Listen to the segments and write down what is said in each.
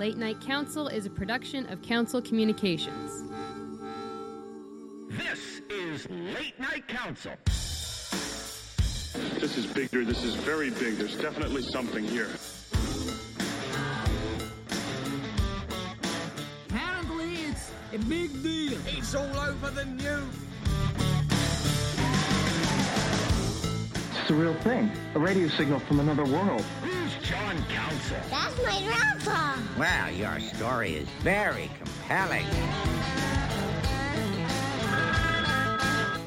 Late Night Council is a production of Council Communications. This is Late Night Council. This is bigger. This is very big. There's definitely something here. Apparently, it's a big deal. It's all over the news. It's a real thing. A radio signal from another world. Who's John Council? That's my grandpa. Well, your story is very compelling.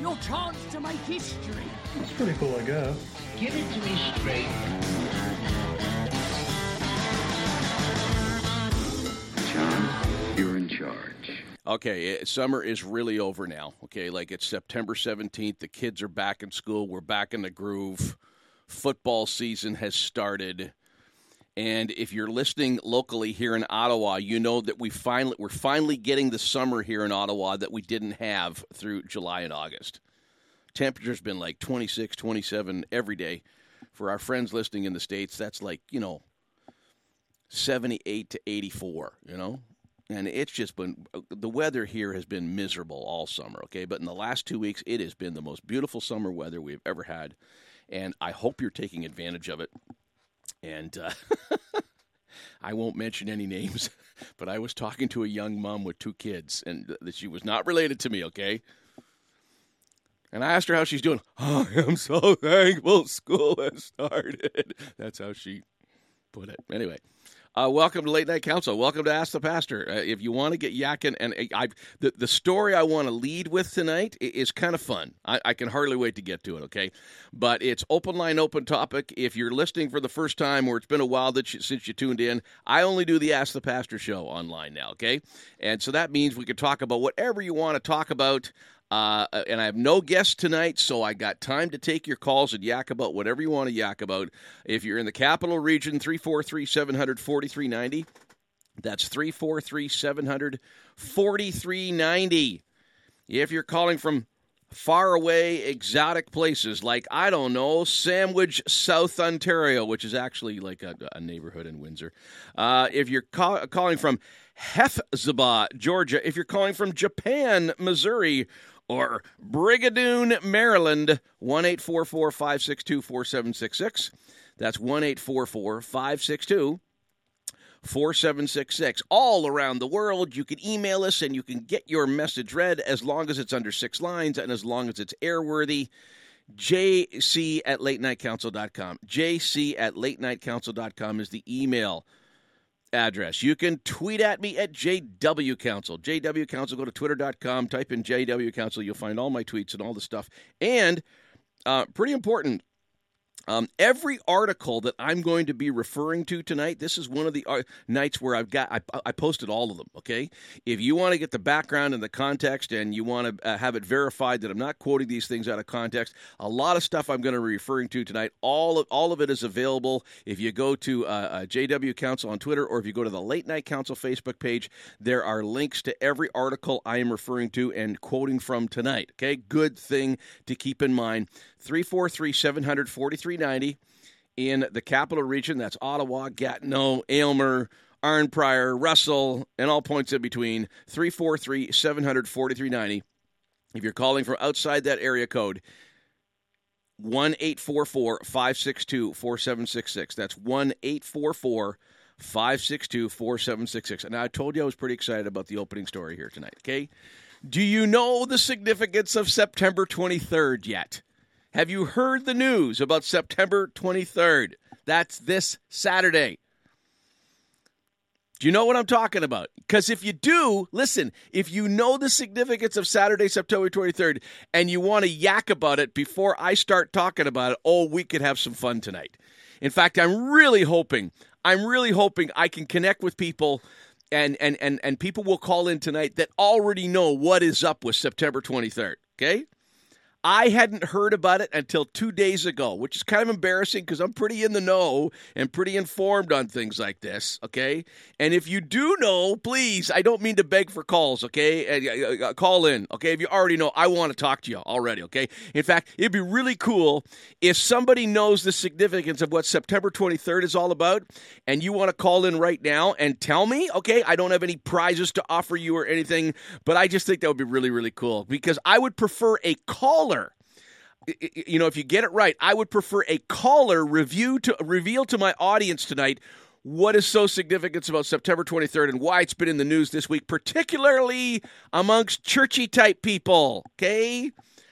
Your chance to make history. It's pretty cool, I guess. Give it to me straight. John, you're in charge. Okay, eh, summer is really over now. Okay, like it's September 17th. The kids are back in school. We're back in the groove. Football season has started. And if you're listening locally here in Ottawa, you know that we finally we're finally getting the summer here in Ottawa that we didn't have through July and August. Temperature's been like 26, 27 every day. For our friends listening in the states, that's like, you know, 78 to 84, you know? And it's just been the weather here has been miserable all summer, okay? But in the last 2 weeks it has been the most beautiful summer weather we've ever had. And I hope you're taking advantage of it. And uh, I won't mention any names, but I was talking to a young mom with two kids, and th- she was not related to me, okay? And I asked her how she's doing. Oh, I'm so thankful school has started. That's how she put it. Anyway, uh, welcome to Late Night Council. Welcome to Ask the Pastor. Uh, if you want to get yakking, and I, the the story I want to lead with tonight is kind of fun. I, I can hardly wait to get to it. Okay, but it's open line, open topic. If you're listening for the first time, or it's been a while that you, since you tuned in, I only do the Ask the Pastor show online now. Okay, and so that means we can talk about whatever you want to talk about. Uh, and I have no guests tonight, so I got time to take your calls and yak about whatever you want to yak about. If you're in the capital region, 343 700 4390. That's 343 700 4390. If you're calling from far away, exotic places like, I don't know, Sandwich, South Ontario, which is actually like a, a neighborhood in Windsor. Uh, if you're ca- calling from Hephzibah, Georgia, if you're calling from Japan, Missouri, or Brigadoon, Maryland, 1 844 562 4766. That's 1 844 562 4766. All around the world, you can email us and you can get your message read as long as it's under six lines and as long as it's airworthy. JC at latenightcouncil.com. JC at latenightcouncil.com is the email address. You can tweet at me at JW Council. JW Council, go to twitter.com, type in JW Council. You'll find all my tweets and all the stuff. And uh, pretty important, um, every article that I'm going to be referring to tonight, this is one of the uh, nights where I've got I, I posted all of them. Okay, if you want to get the background and the context, and you want to uh, have it verified that I'm not quoting these things out of context, a lot of stuff I'm going to be referring to tonight. All of all of it is available if you go to uh, uh, JW Council on Twitter or if you go to the Late Night Council Facebook page. There are links to every article I am referring to and quoting from tonight. Okay, good thing to keep in mind. 343 700 4390 in the capital region. That's Ottawa, Gatineau, Aylmer, Arnprior, Russell, and all points in between. 343 700 4390. If you're calling from outside that area code, 1 844 562 4766. That's 1 844 562 4766. And I told you I was pretty excited about the opening story here tonight, okay? Do you know the significance of September 23rd yet? Have you heard the news about September 23rd? That's this Saturday. Do you know what I'm talking about? Because if you do, listen, if you know the significance of Saturday, September 23rd, and you want to yak about it before I start talking about it, oh, we could have some fun tonight. In fact, I'm really hoping, I'm really hoping I can connect with people and, and, and, and people will call in tonight that already know what is up with September 23rd. Okay? I hadn't heard about it until two days ago, which is kind of embarrassing because I'm pretty in the know and pretty informed on things like this. Okay, and if you do know, please, I don't mean to beg for calls. Okay, uh, uh, call in. Okay, if you already know, I want to talk to you already. Okay, in fact, it'd be really cool if somebody knows the significance of what September 23rd is all about, and you want to call in right now and tell me. Okay, I don't have any prizes to offer you or anything, but I just think that would be really, really cool because I would prefer a caller you know, if you get it right, I would prefer a caller review to reveal to my audience tonight what is so significant about September 23rd and why it's been in the news this week, particularly amongst churchy type people. Okay,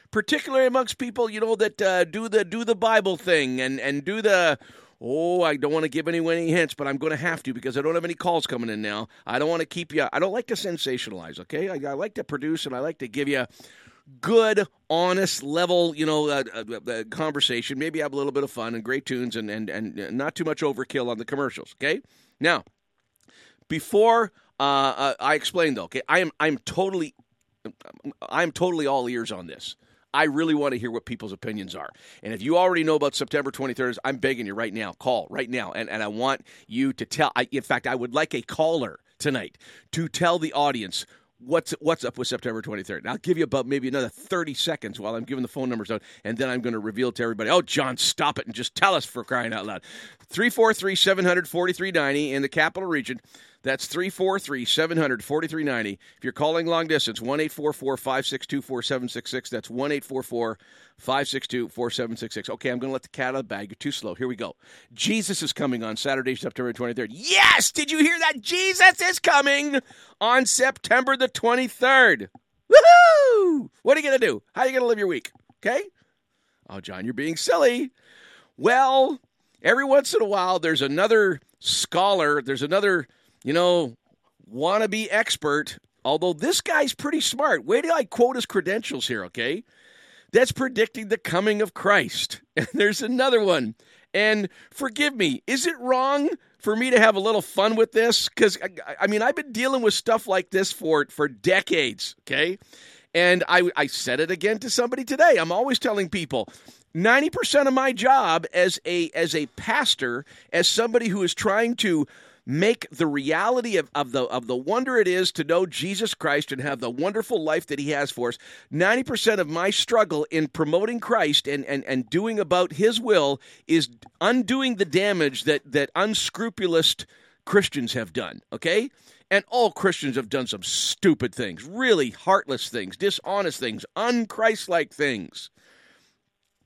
particularly amongst people you know that uh, do the do the Bible thing and and do the. Oh, I don't want to give anyone any hints, but I'm going to have to because I don't have any calls coming in now. I don't want to keep you. I don't like to sensationalize. Okay, I, I like to produce and I like to give you good, honest level, you know, uh, uh, uh, conversation. Maybe have a little bit of fun and great tunes and, and, and not too much overkill on the commercials. Okay. Now, before uh, uh I explain though, okay, I am I'm totally I'm totally all ears on this. I really want to hear what people's opinions are. And if you already know about September 23rd, I'm begging you right now, call right now. And, and I want you to tell, I, in fact, I would like a caller tonight to tell the audience what's what's up with September 23rd. And I'll give you about maybe another 30 seconds while I'm giving the phone numbers out, and then I'm going to reveal to everybody, oh, John, stop it and just tell us for crying out loud. 343 700 4390 in the capital region. That's 343 700 4390. If you're calling long distance, 1 844 562 4766. That's 1 844 562 4766. Okay, I'm going to let the cat out of the bag. You're too slow. Here we go. Jesus is coming on Saturday, September 23rd. Yes! Did you hear that? Jesus is coming on September the 23rd. Woohoo! What are you going to do? How are you going to live your week? Okay? Oh, John, you're being silly. Well, every once in a while, there's another scholar, there's another you know, wannabe expert, although this guy's pretty smart. Wait till I quote his credentials here, okay? That's predicting the coming of Christ. And there's another one. And forgive me, is it wrong for me to have a little fun with this? Because, I, I mean, I've been dealing with stuff like this for, for decades, okay? And I, I said it again to somebody today. I'm always telling people 90% of my job as a as a pastor, as somebody who is trying to make the reality of, of the of the wonder it is to know Jesus Christ and have the wonderful life that he has for us. 90% of my struggle in promoting Christ and, and, and doing about his will is undoing the damage that, that unscrupulous Christians have done. Okay? And all Christians have done some stupid things, really heartless things, dishonest things, unchristlike things.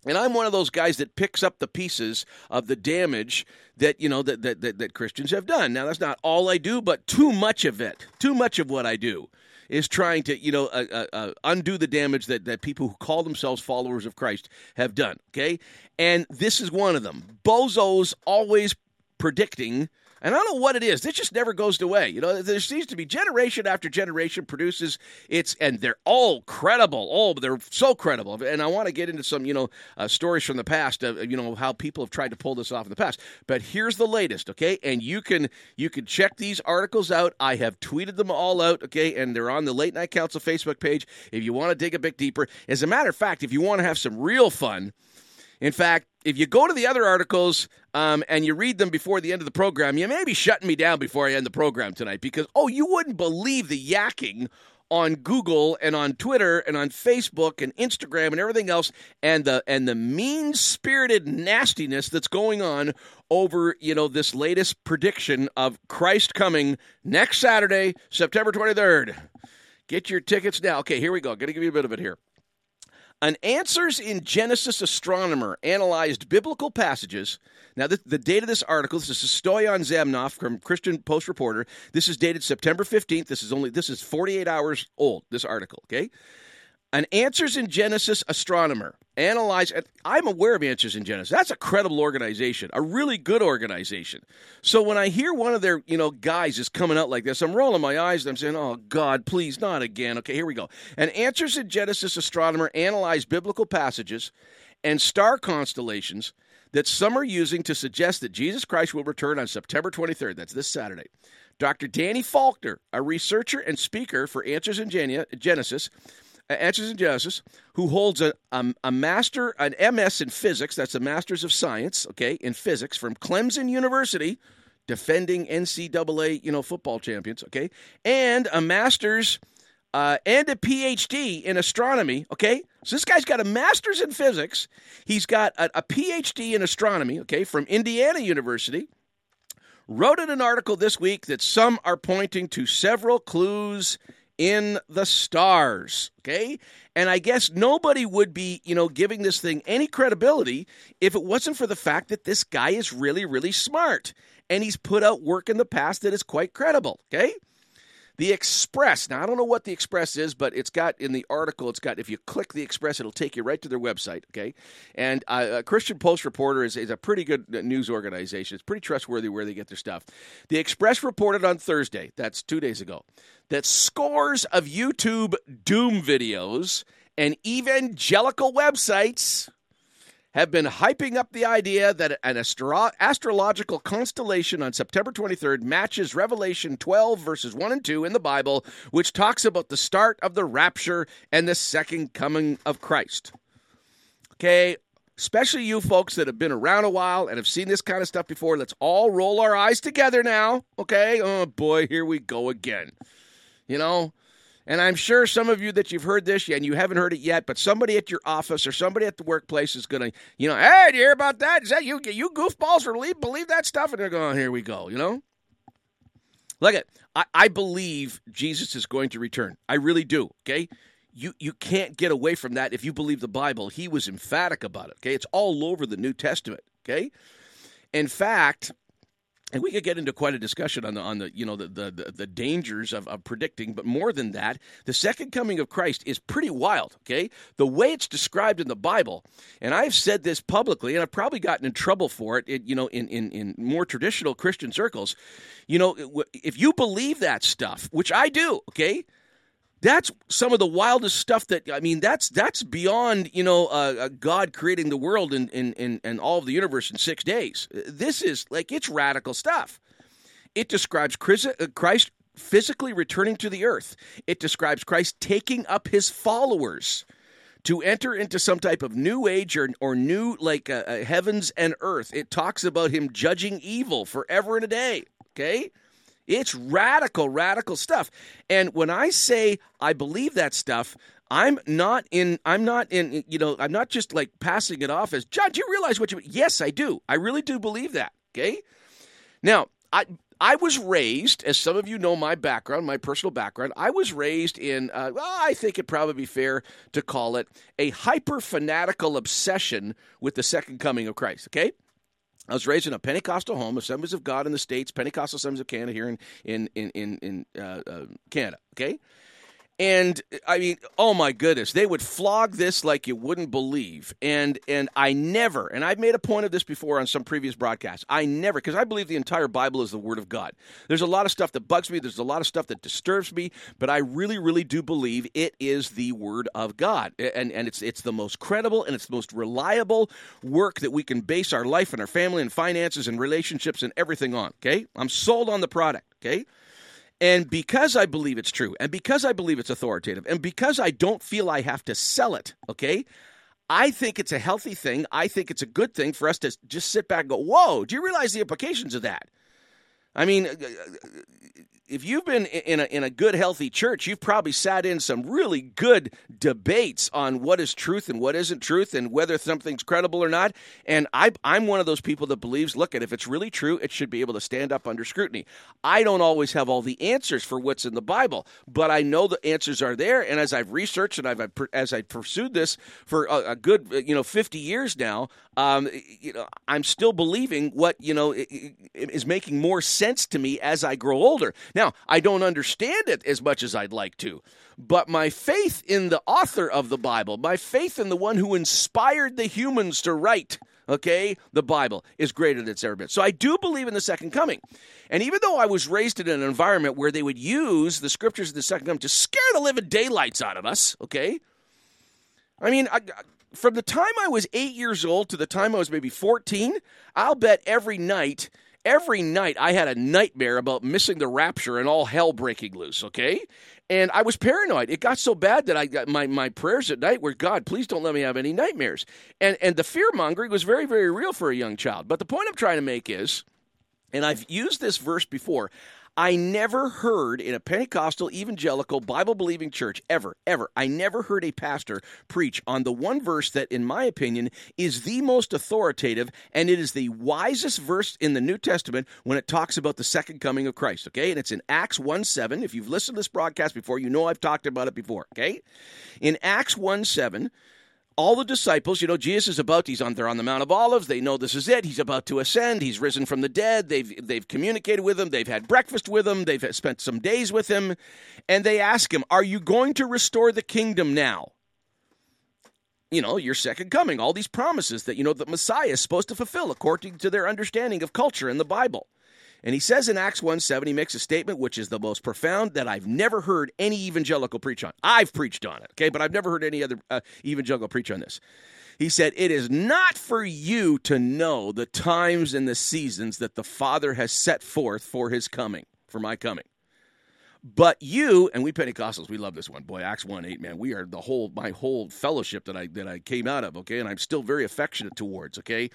And I'm one of those guys that picks up the pieces of the damage that you know that, that that, that Christians have done. Now that's not all I do, but too much of it, too much of what I do is trying to you know uh, uh, uh, undo the damage that that people who call themselves followers of Christ have done. Okay, and this is one of them. Bozos always predicting and I don't know what it is. This just never goes away. You know, there seems to be generation after generation produces its, and they're all credible. Oh, they're so credible. And I want to get into some, you know, uh, stories from the past of, you know, how people have tried to pull this off in the past. But here's the latest, okay? And you can you can check these articles out. I have tweeted them all out, okay? And they're on the Late Night Council Facebook page if you want to dig a bit deeper. As a matter of fact, if you want to have some real fun, in fact, if you go to the other articles um, and you read them before the end of the program, you may be shutting me down before I end the program tonight because, oh, you wouldn't believe the yakking on Google and on Twitter and on Facebook and Instagram and everything else and the and the mean-spirited nastiness that's going on over, you know, this latest prediction of Christ coming next Saturday, September 23rd. Get your tickets now. Okay, here we go. Going to give you a bit of it here. An Answers in Genesis astronomer analyzed biblical passages. Now, the, the date of this article, this is Stoyan Zaimov from Christian Post Reporter. This is dated September 15th. This is only, this is 48 hours old, this article, okay? An Answers in Genesis astronomer analyze. I'm aware of Answers in Genesis. That's a credible organization, a really good organization. So when I hear one of their you know guys is coming out like this, I'm rolling my eyes and I'm saying, "Oh God, please, not again." Okay, here we go. An Answers in Genesis astronomer analyzed biblical passages and star constellations that some are using to suggest that Jesus Christ will return on September 23rd. That's this Saturday. Dr. Danny Faulkner, a researcher and speaker for Answers in Genesis, Answers in Genesis, who holds a, a, a master, an MS in physics, that's a master's of science, okay, in physics from Clemson University, defending NCAA, you know, football champions, okay, and a master's uh, and a PhD in astronomy, okay? So this guy's got a master's in physics. He's got a, a PhD in astronomy, okay, from Indiana University. Wrote in an article this week that some are pointing to several clues in the stars, okay? And I guess nobody would be, you know, giving this thing any credibility if it wasn't for the fact that this guy is really, really smart and he's put out work in the past that is quite credible, okay? The Express. Now, I don't know what the Express is, but it's got in the article, it's got, if you click the Express, it'll take you right to their website, okay? And uh, a Christian Post reporter is, is a pretty good news organization. It's pretty trustworthy where they get their stuff. The Express reported on Thursday, that's two days ago, that scores of YouTube doom videos and evangelical websites have been hyping up the idea that an astro- astrological constellation on September 23rd matches Revelation 12, verses 1 and 2 in the Bible, which talks about the start of the rapture and the second coming of Christ. Okay, especially you folks that have been around a while and have seen this kind of stuff before, let's all roll our eyes together now. Okay, oh boy, here we go again. You know, and I'm sure some of you that you've heard this and you haven't heard it yet, but somebody at your office or somebody at the workplace is going to, you know, hey, do you hear about that? Is that you? You goofballs believe believe that stuff? And they're going, oh, here we go. You know, look at I, I believe Jesus is going to return. I really do. Okay. You, you can't get away from that if you believe the Bible. He was emphatic about it. Okay, it's all over the New Testament. Okay, in fact, and we could get into quite a discussion on the on the you know the the, the dangers of, of predicting but more than that the second coming of christ is pretty wild okay? The way it's described in the bible and i've said this publicly and i've probably gotten in trouble for it, it you know in, in in more traditional christian circles. You know if you believe that stuff which i do okay that's some of the wildest stuff that I mean. That's that's beyond you know uh, God creating the world and all of the universe in six days. This is like it's radical stuff. It describes uh, Christ physically returning to the earth. It describes Christ taking up his followers to enter into some type of new age or, or new like uh, uh heavens and earth. It talks about him judging evil forever and a day. Okay. It's radical, radical stuff. And when I say I believe that stuff, I'm not in. I'm not in. You know, I'm not just like passing it off as John. Do you realize what you? Yes, I do. I really do believe that. Okay. Now, I I was raised, as some of you know my background, my personal background. I was raised in. Uh, well, I think it probably be fair to call it a hyper fanatical obsession with the second coming of Christ. Okay. I was raised in a Pentecostal home, Assemblies of God in the States, Pentecostal Assemblies of Canada here in in in in, in uh, uh, Canada. Okay, and I mean, oh my goodness, they would flog this like you wouldn't believe. And and I never, and I've made a point of this before on some previous broadcasts. I never, because I believe the entire Bible is the Word of God. There's a lot of stuff that bugs me. There's a lot of stuff that disturbs me, but I really, really do believe it is the Word of God, and and it's it's the most credible and it's the most reliable work that we can base our life and our family and finances and relationships and everything on. Okay, I'm sold on the product. Okay. And because I believe it's true, and because I believe it's authoritative, and because I don't feel I have to sell it, okay, I think it's a healthy thing. I think it's a good thing for us to just sit back and go, whoa, do you realize the implications of that? I mean, uh, uh, if you've been in a, in a good, healthy church, you've probably sat in some really good debates on what is truth and what isn't truth and whether something's credible or not. And I, I'm one of those people that believes, look, if it's really true, it should be able to stand up under scrutiny. I don't always have all the answers for what's in the Bible, but I know the answers are there. And as I've researched and I've as I've pursued this for a, a good, you know, 50 years now, um, you know, I'm still believing what you know is making more sense to me as I grow older. Now, I don't understand it as much as I'd like to, but my faith in the author of the Bible, my faith in the one who inspired the humans to write, okay, the Bible is greater than it's ever been. So I do believe in the second coming. And even though I was raised in an environment where they would use the scriptures of the second coming to scare the living daylights out of us, okay? I mean, I, from the time I was eight years old to the time I was maybe 14, I'll bet every night every night I had a nightmare about missing the rapture and all hell breaking loose, okay? And I was paranoid. It got so bad that I got my, my prayers at night were God, please don't let me have any nightmares. And and the fear mongering was very, very real for a young child. But the point I'm trying to make is, and I've used this verse before, I never heard in a Pentecostal evangelical Bible believing church ever, ever, I never heard a pastor preach on the one verse that, in my opinion, is the most authoritative and it is the wisest verse in the New Testament when it talks about the second coming of Christ. Okay. And it's in Acts 1 7. If you've listened to this broadcast before, you know I've talked about it before. Okay. In Acts 1 7, all the disciples, you know, Jesus is about, he's on there on the Mount of Olives. They know this is it. He's about to ascend. He's risen from the dead. They've, they've communicated with him. They've had breakfast with him. They've spent some days with him. And they ask him, Are you going to restore the kingdom now? You know, your second coming, all these promises that, you know, the Messiah is supposed to fulfill according to their understanding of culture in the Bible. And he says in Acts 1 7, he makes a statement which is the most profound that I've never heard any evangelical preach on. I've preached on it, okay, but I've never heard any other uh, evangelical preach on this. He said, It is not for you to know the times and the seasons that the Father has set forth for his coming, for my coming. But you and we Pentecostals, we love this one. Boy, Acts 1 8, man. We are the whole my whole fellowship that I that I came out of, okay, and I'm still very affectionate towards, okay,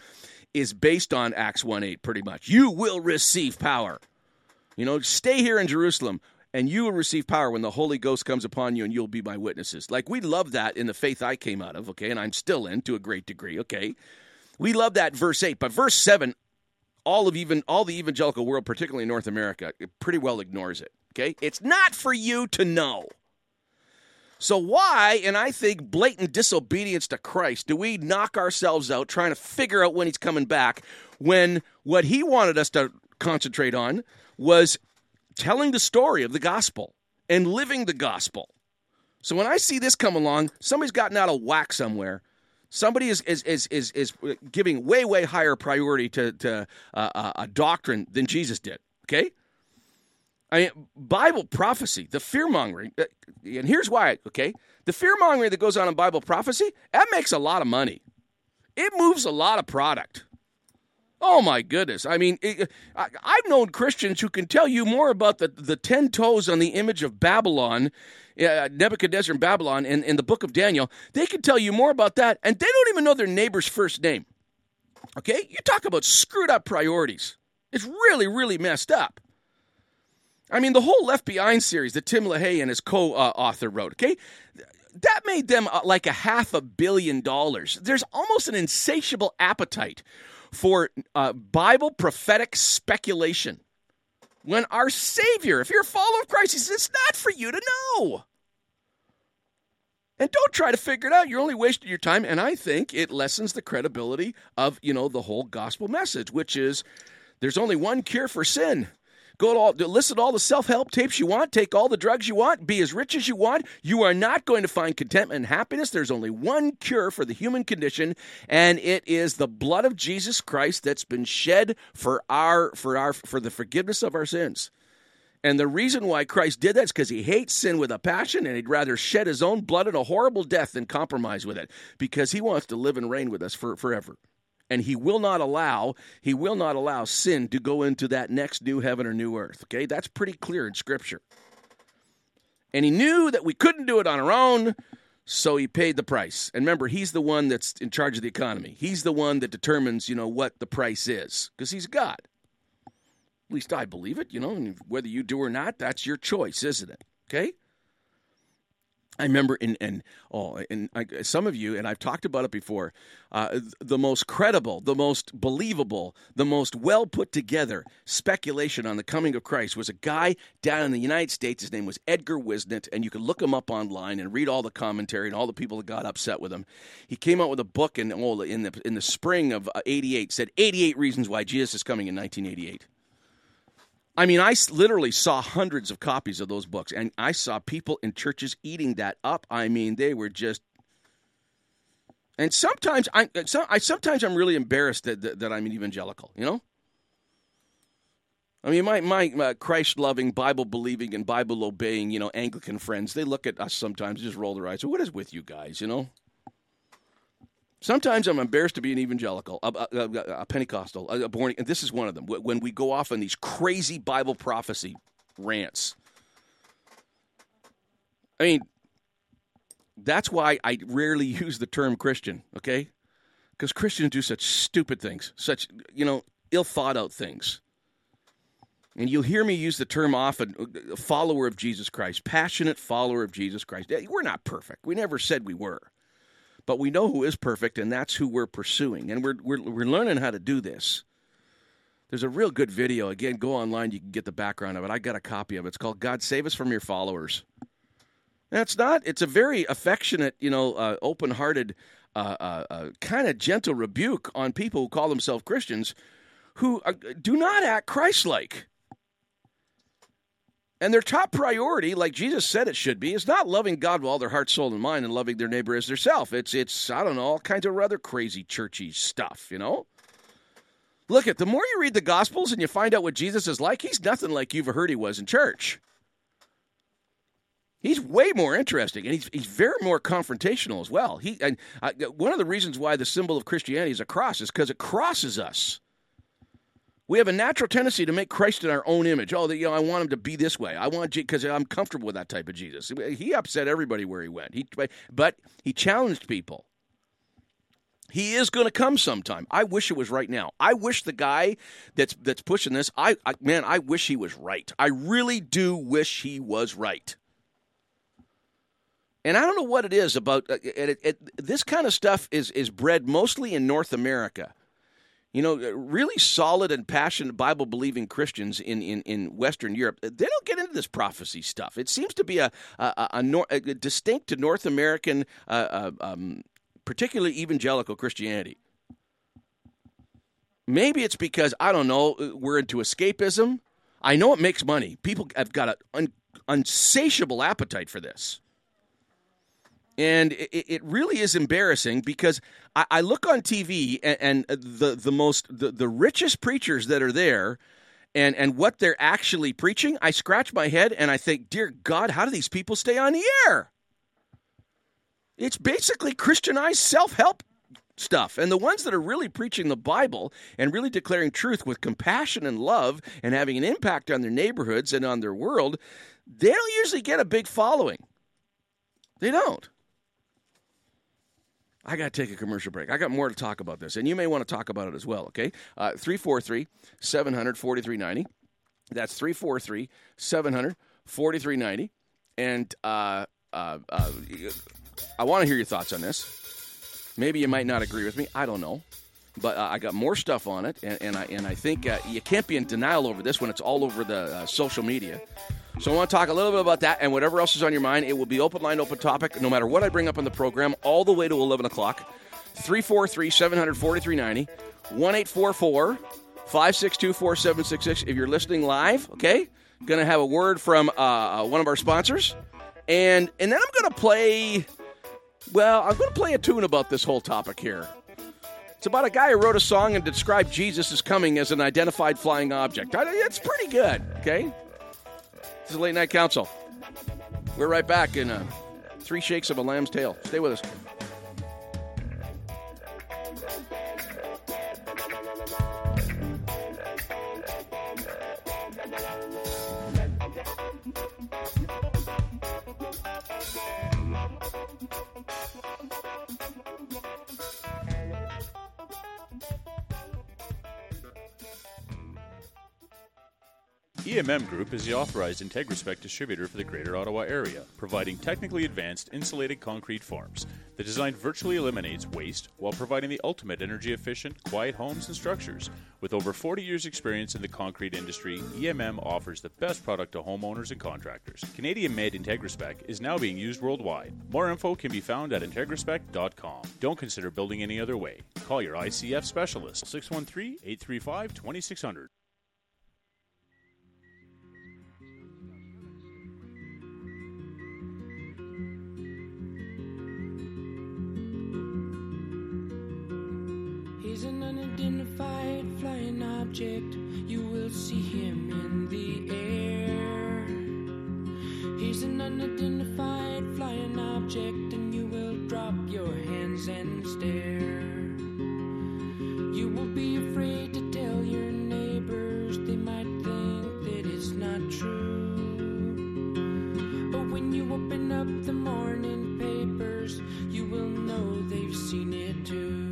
is based on Acts 1 8, pretty much. You will receive power. You know, stay here in Jerusalem and you will receive power when the Holy Ghost comes upon you, and you'll be my witnesses. Like we love that in the faith I came out of, okay, and I'm still in to a great degree, okay. We love that verse eight, but verse seven, all of even all the evangelical world, particularly North America, pretty well ignores it. Okay, it's not for you to know. So why, and I think blatant disobedience to Christ, do we knock ourselves out trying to figure out when he's coming back when what he wanted us to concentrate on was telling the story of the gospel and living the gospel. So when I see this come along, somebody's gotten out of whack somewhere. Somebody is is is is, is giving way way higher priority to to uh, a doctrine than Jesus did. Okay, I mean Bible prophecy, the fear mongering, and here's why. Okay, the fear mongering that goes on in Bible prophecy that makes a lot of money. It moves a lot of product. Oh my goodness! I mean, it, I, have known Christians who can tell you more about the the ten toes on the image of Babylon, uh, Nebuchadnezzar and Babylon, in, in the book of Daniel. They can tell you more about that, and they don't even know their neighbor's first name. Okay, you talk about screwed up priorities. It's really, really messed up. I mean, the whole Left Behind series that Tim LaHaye and his co-author wrote. Okay, that made them uh, like a half a billion dollars. There's almost an insatiable appetite for uh, Bible prophetic speculation. When our Savior, if you're a follower of Christ, he says, it's not for you to know. And don't try to figure it out. You're only wasting your time. And I think it lessens the credibility of, you know, the whole gospel message, which is there's only one cure for sin. Go to all, listen to all the self help tapes you want, take all the drugs you want, be as rich as you want. You are not going to find contentment and happiness. There's only one cure for the human condition, and it is the blood of Jesus Christ that's been shed for our for our for the forgiveness of our sins. And the reason why Christ did that is because he hates sin with a passion and he'd rather shed his own blood in a horrible death than compromise with it because he wants to live and reign with us for, forever and he will not allow he will not allow sin to go into that next new heaven or new earth okay? That's pretty clear in scripture. And he knew that we couldn't do it on our own so he paid the price. And remember he's the one that's in charge of the economy. He's the one that determines you know what the price is because he's god. At least i believe it you know whether you do or not that's your choice isn't it? Okay I remember in and oh and I, some of you and I've talked about it before. Uh, the most credible, the most believable, the most well put together speculation on the coming of Christ was a guy down in the United States. His name was Edgar Whisenant, and you can look him up online and read all the commentary and all the people that got upset with him. He came out with a book in oh, in the in the spring of '88 said 88 reasons why Jesus is coming in 1988. I mean, I literally saw hundreds of copies of those books, and I saw people in churches eating that up. I mean, they were just. And sometimes I, uh, I sometimes I'm really embarrassed that, that, that I'm an evangelical. You know. I mean, my my, uh, my Christ loving, Bible believing, and Bible obeying, you know, Anglican friends, they look at us sometimes, just roll their eyes. So what is with you guys? You know. Sometimes I'm embarrassed to be an evangelical, a, a, a, Pentecostal, a, born. And this is one of them. When we go off on these crazy Bible prophecy rants. I mean, that's why I rarely use the term Christian. Okay, because Christians do such stupid things, such you know ill thought out things. And you'll hear me use the term often a follower of Jesus Christ, passionate follower of Jesus Christ. We're not perfect. We never said we were. But we know who is perfect, and that's who we're pursuing. And we're, we're, we're learning how to do this. There's a real good video. Again, go online, you can get the background of it. I got a copy of it. It's called God Save Us from Your Followers. That's not, it's a very affectionate, you know, uh, open hearted, uh, uh, uh kind of gentle rebuke on people who call themselves Christians who are, do not act Christ like. And their top priority, like Jesus said it should be, is not loving God with all their heart, soul, and mind and loving their neighbor as theirself. It's, it's I don't know, all kinds of rather crazy churchy stuff, you know? Look at the more you read the Gospels and you find out what Jesus is like, he's nothing like you've heard he was in church. He's way more interesting, and he's he's very more confrontational as well. He and uh, one of the reasons why the symbol of Christianity is a cross is because it crosses us. We have a natural tendency to make Christ in our own image. Oh, you know, I want him to be this way. I want because I'm comfortable with that type of Jesus. He upset everybody where he went. He, but he challenged people. He is going to come sometime. I wish it was right now. I wish the guy that's that's pushing this. I, I man, I wish he was right. I really do wish he was right. And I don't know what it is about uh, it, it, this kind of stuff is is bred mostly in North America you know, really solid and passionate Bible believing Christians in, in, in Western Europe, they don't get into this prophecy stuff. It seems to be a, a, a, a distinct to North American, uh, uh, um, particularly evangelical Christianity. Maybe it's because, I don't know, we're into escapism. I know it makes money. People have got an un- unsatiable appetite for this. And it, it, really is embarrassing because I, I look on TV and, and, the, the most the, the richest preachers that are there and, and what they're actually preaching, I scratch my head and I think, dear God, how do these people stay on the air? It's basically Christianized self help stuff. And the ones that are really preaching the Bible and really declaring truth with compassion and love and having an impact on their neighborhoods and on their world, they don't usually get a big following. They don't. I got to take a commercial break. I got more to talk about this, and you may want to talk about it as well, okay? Uh, 343 700 4390. That's 343 700 4390. And uh, uh, uh, I want to hear your thoughts on this. Maybe you might not agree with me. I don't know. But uh, I got more stuff on it, and, and I, and I think uh, you can't be in denial over this when it's all over the social media. So I want to talk a little bit about that and whatever else is on your mind. It will be open line, open topic, no matter what I bring up on the program, all the way to 11 o'clock. 343 743 90 1844 562 4766. If you're listening live, okay, going to have a word from uh, uh, one of our sponsors. And, and then I'm going to play, well, I'm going to play a tune about this whole topic here. It's about a guy who wrote a song and described Jesus as coming as an identified flying object. It's pretty good, okay? This is Late Night Council. We're right back in uh, Three Shakes of a Lamb's Tail. Stay with us. EMM Group is the authorized IntegraSpec distributor for the Greater Ottawa area, providing technically advanced insulated concrete forms. The design virtually eliminates waste while providing the ultimate energy efficient, quiet homes and structures. With over 40 years' experience in the concrete industry, EMM offers the best product to homeowners and contractors. Canadian made IntegraSpec is now being used worldwide. More info can be found at IntegraSpec.com. Don't consider building any other way. Call your ICF specialist 613 835 2600. is an unidentified flying object. You will see him in the air. He's an unidentified flying object, and you will drop your hands and stare. You will be afraid to tell your neighbors, they might think that it's not true. But when you open up the morning papers, you will know they've seen it too.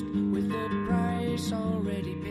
with the price already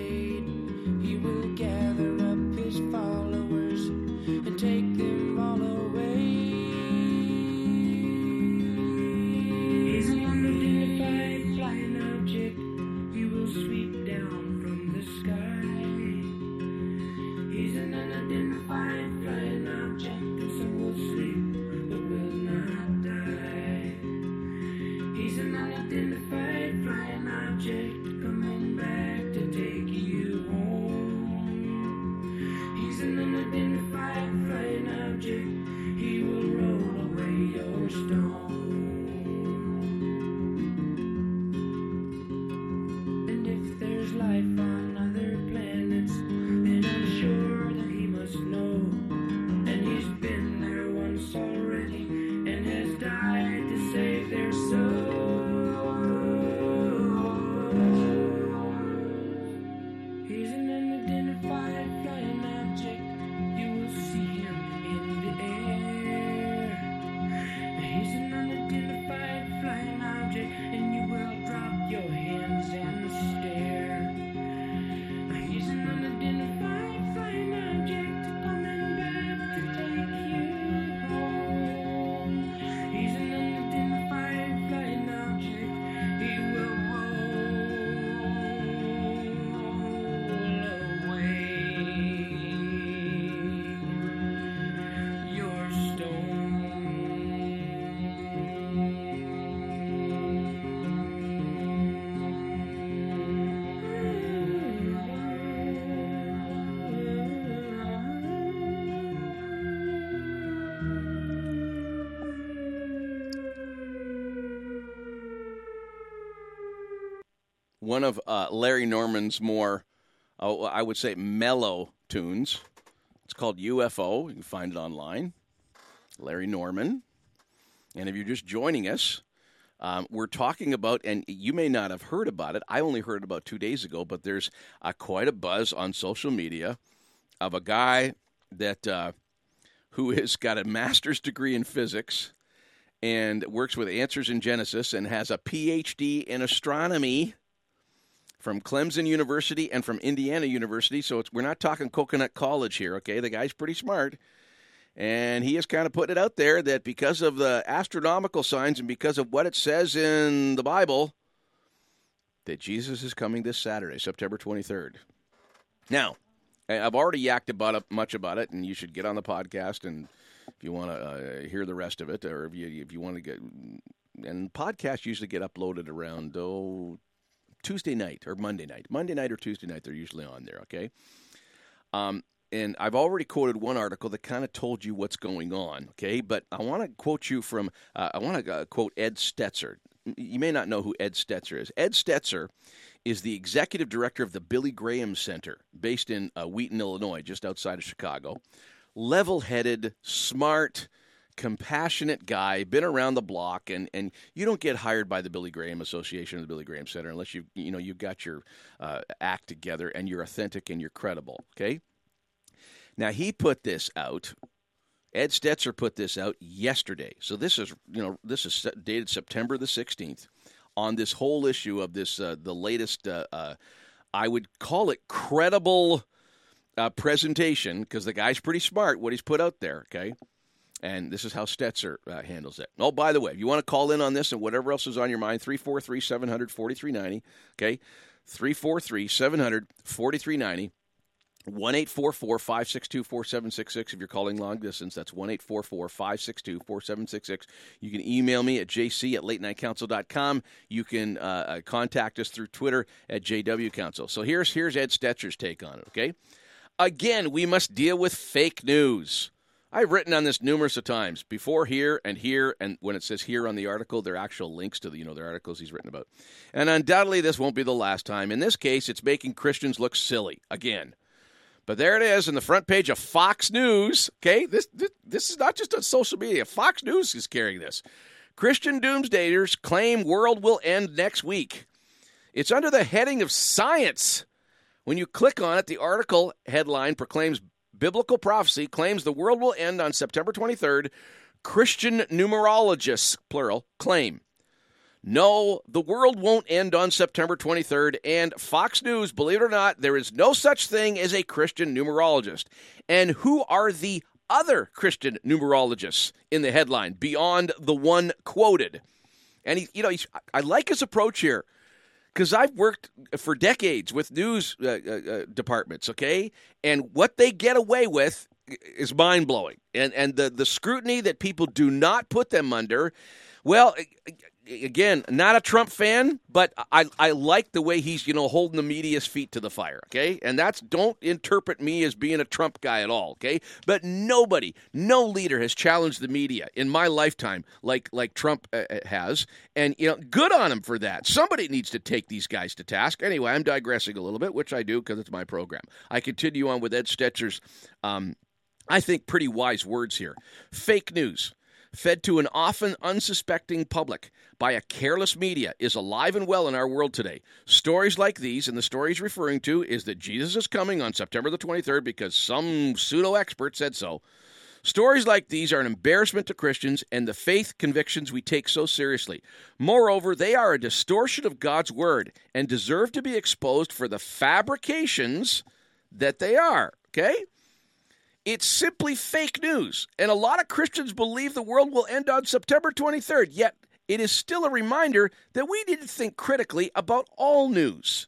one of uh, Larry Norman's more, uh, I would say, mellow tunes. It's called UFO. You can find it online. Larry Norman. And if you're just joining us, um, we're talking about, and you may not have heard about it. I only heard about two days ago, but there's uh, quite a buzz on social media of a guy that uh, who has got a master's degree in physics and works with Answers in Genesis and has a PhD in astronomy from Clemson University and from Indiana University. So we're not talking Coconut College here, okay? The guy's pretty smart. And he is kind of putting it out there that because of the astronomical signs and because of what it says in the Bible, that Jesus is coming this Saturday, September 23rd. Now, I've already yacked about it, much about it, and you should get on the podcast and if you want to uh, hear the rest of it, or if you if you want to get and podcasts usually get uploaded around oh Tuesday night or Monday night, Monday night or Tuesday night. They're usually on there. Okay. Um, and I've already quoted one article that kind of told you what's going on. Okay, but I want to quote you from uh, I want to uh, quote Ed Stetzer. You may not know who Ed Stetzer is. Ed Stetzer is the executive director of the Billy Graham Center, based in uh, Wheaton, Illinois, just outside of Chicago level headed, smart, compassionate guy, been around the block, and, and you don't get hired by the Billy Graham Association or the Billy Graham Center unless you you know you've got your uh, act together and you're authentic and you're credible. Okay. Now he put this out. Ed Stetzer put this out yesterday. So this is you know this is dated September the sixteenth on this whole issue of this uh, the latest. Uh, uh I would call it credible uh, presentation because the guy's pretty smart what he's put out there. Okay. And this is how Stetzer uh, handles it. Oh, by the way, if you want to call in on this and whatever else is on your mind, 343 700 4390. Okay. 343 700 4390. 1 562 4766 if you're calling long distance. That's 1 562 4766. You can email me at jc at latenightcouncil.com. You can uh, uh, contact us through Twitter at JW Council. So here's, here's Ed Stetzer's take on it, okay? Again, we must deal with fake news. I've written on this numerous of times before here and here, and when it says here on the article, there are actual links to the you know the articles he's written about. And undoubtedly, this won't be the last time. In this case, it's making Christians look silly again. But there it is in the front page of Fox News. Okay, this this, this is not just on social media. Fox News is carrying this. Christian doomsdayers claim world will end next week. It's under the heading of science. When you click on it, the article headline proclaims biblical prophecy claims the world will end on September 23rd. Christian numerologists, plural, claim. No, the world won't end on September 23rd. And Fox News, believe it or not, there is no such thing as a Christian numerologist. And who are the other Christian numerologists in the headline beyond the one quoted? And he, you know, I like his approach here because I've worked for decades with news uh, uh, uh, departments, okay? And what they get away with is mind blowing. And, and the, the scrutiny that people do not put them under, well, again, not a Trump fan, but I, I like the way he's, you know, holding the media's feet to the fire, okay? And that's, don't interpret me as being a Trump guy at all, okay? But nobody, no leader has challenged the media in my lifetime like, like Trump uh, uh, has. And, you know, good on him for that. Somebody needs to take these guys to task. Anyway, I'm digressing a little bit, which I do because it's my program. I continue on with Ed Stetzer's, um, I think, pretty wise words here. Fake news fed to an often unsuspecting public by a careless media is alive and well in our world today. Stories like these, and the stories referring to is that Jesus is coming on September the 23rd because some pseudo expert said so. Stories like these are an embarrassment to Christians and the faith convictions we take so seriously. Moreover, they are a distortion of God's word and deserve to be exposed for the fabrications that they are. Okay? It's simply fake news. And a lot of Christians believe the world will end on September 23rd, yet it is still a reminder that we need to think critically about all news.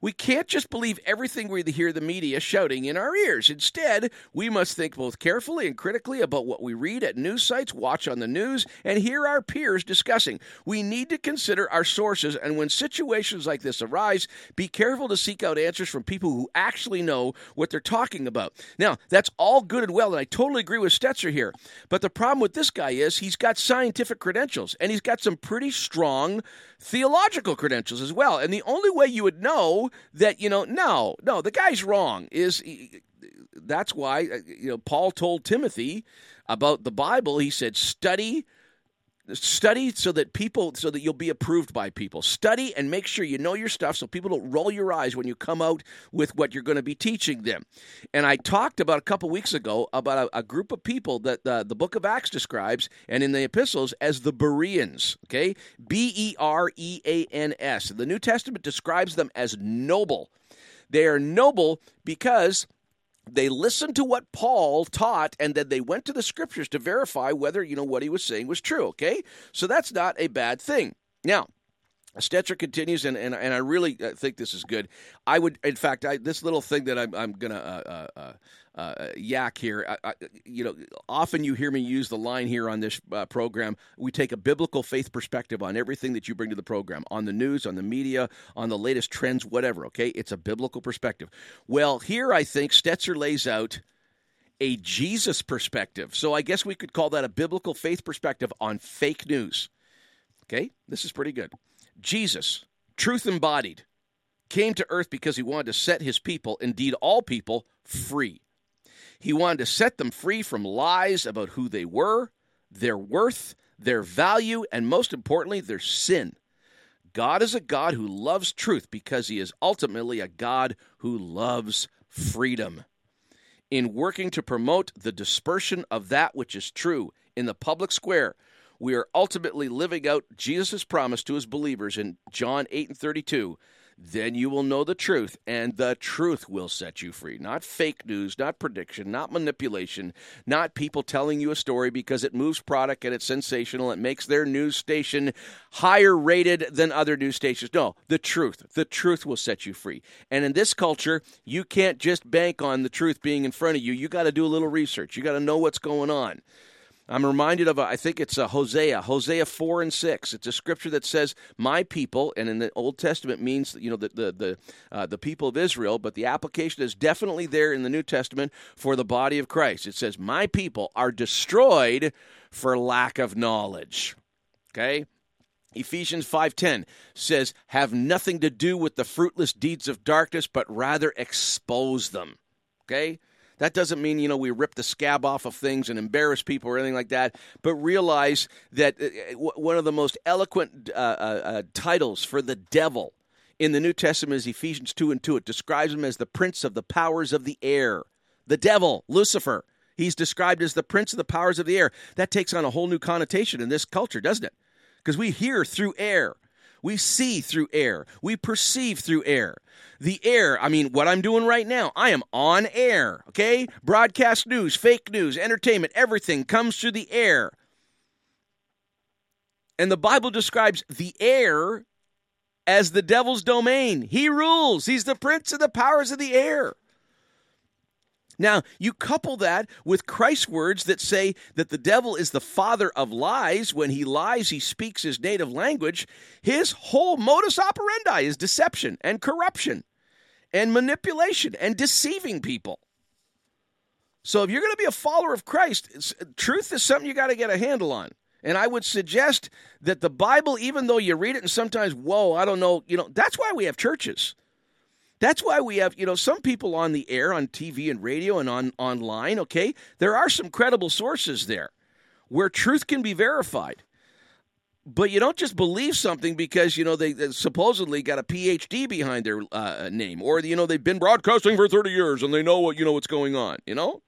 We can't just believe everything we hear the media shouting in our ears. Instead, we must think both carefully and critically about what we read at news sites, watch on the news, and hear our peers discussing. We need to consider our sources, and when situations like this arise, be careful to seek out answers from people who actually know what they're talking about. Now, that's all good and well, and I totally agree with Stetzer here. But the problem with this guy is he's got scientific credentials, and he's got some pretty strong theological credentials as well. And the only way you would know that, you know, no, no, the guy's wrong is that's why, uh, you know, Paul told Timothy about the Bible. He said, study study so that people so that you'll be approved by people. Study and make sure you know your stuff so people don't roll your eyes when you come out with what you're going to be teaching them. And i talked about a couple weeks ago about a, a group of people that uh, the book of acts describes and in the epistles as the bereans okay? B-e-r-e-a-n-s the new testament describes them as noble. They are noble because they listened to what Paul taught and then they went to the scriptures to verify whether, you know, what he was saying was true, okay? So that's not a bad thing. Now, Stetzer continues, and, and, and I really uh, think this is good. I would, in fact, I, this little thing that I'm, I'm going to uh, uh, uh, yak here, I, I, you know, often you hear me use the line here on this uh, program. We take a biblical faith perspective on everything that you bring to the program, on the news, on the media, on the latest trends, whatever, okay? It's a biblical perspective. Well, here I think Stetzer lays out a Jesus perspective. So I guess we could call that a biblical faith perspective on fake news. Okay? This is pretty good. Jesus, truth embodied, came to earth because he wanted to set his people, indeed all people, free. He wanted to set them free from lies about who they were, their worth, their value, and most importantly, their sin. God is a God who loves truth because he is ultimately a God who loves freedom. In working to promote the dispersion of that which is true in the public square, we are ultimately living out Jesus' promise to his believers in John 8 and 32. Then you will know the truth, and the truth will set you free. Not fake news, not prediction, not manipulation, not people telling you a story because it moves product and it's sensational. It makes their news station higher rated than other news stations. No, the truth. The truth will set you free. And in this culture, you can't just bank on the truth being in front of you. You got to do a little research, you got to know what's going on. I'm reminded of, a, I think it's a Hosea, Hosea 4 and 6. It's a scripture that says, My people, and in the Old Testament means, you know, the, the, the, uh, the people of Israel, but the application is definitely there in the New Testament for the body of Christ. It says, My people are destroyed for lack of knowledge. Okay? Ephesians 5:10 says have nothing to do with the fruitless deeds of darkness but rather expose them. Okay? That doesn't mean, you know, we rip the scab off of things and embarrass people or anything like that, but realize that uh, one of the most eloquent uh, uh, uh, titles for the devil in the New Testament is Ephesians 2 and 2. It describes him as the prince of the powers of the air. The devil, Lucifer, he's described as the prince of the powers of the air. That takes on a whole new connotation in this culture, doesn't it? Because we hear through air. We see through air. We perceive through air. The air, I mean, what I'm doing right now, I am on air, okay? Broadcast news, fake news, entertainment, everything comes through the air. And the Bible describes the air as the devil's domain. He rules, he's the prince of the powers of the air. Now, you couple that with Christ's words that say that the devil is the father of lies. When he lies, he speaks his native language. His whole modus operandi is deception and corruption and manipulation and deceiving people. So, if you're going to be a follower of Christ, truth is something you got to get a handle on. And I would suggest that the Bible, even though you read it and sometimes, whoa, I don't know, you know, that's why we have churches. That's why we have, you know, some people on the air, on TV and radio and on online, okay? There are some credible sources there where truth can be verified. But you don't just believe something because, you know, they, they supposedly got a PhD behind their uh, name or, you know, they've been broadcasting for 30 years and they know what, you know, what's going on, you know?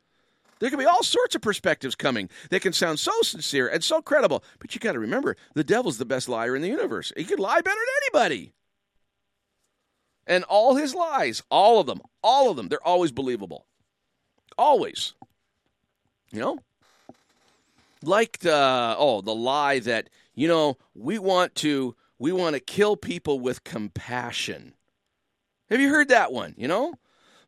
There can be all sorts of perspectives coming that can sound so sincere and so credible. But you got to remember, the devil's the best liar in the universe. He could lie better than anybody. And all his lies, all of them, all of them, they're always believable. Always. You know? Like the oh, the lie that, you know, we want to we want to kill people with compassion. Have you heard that one? You know?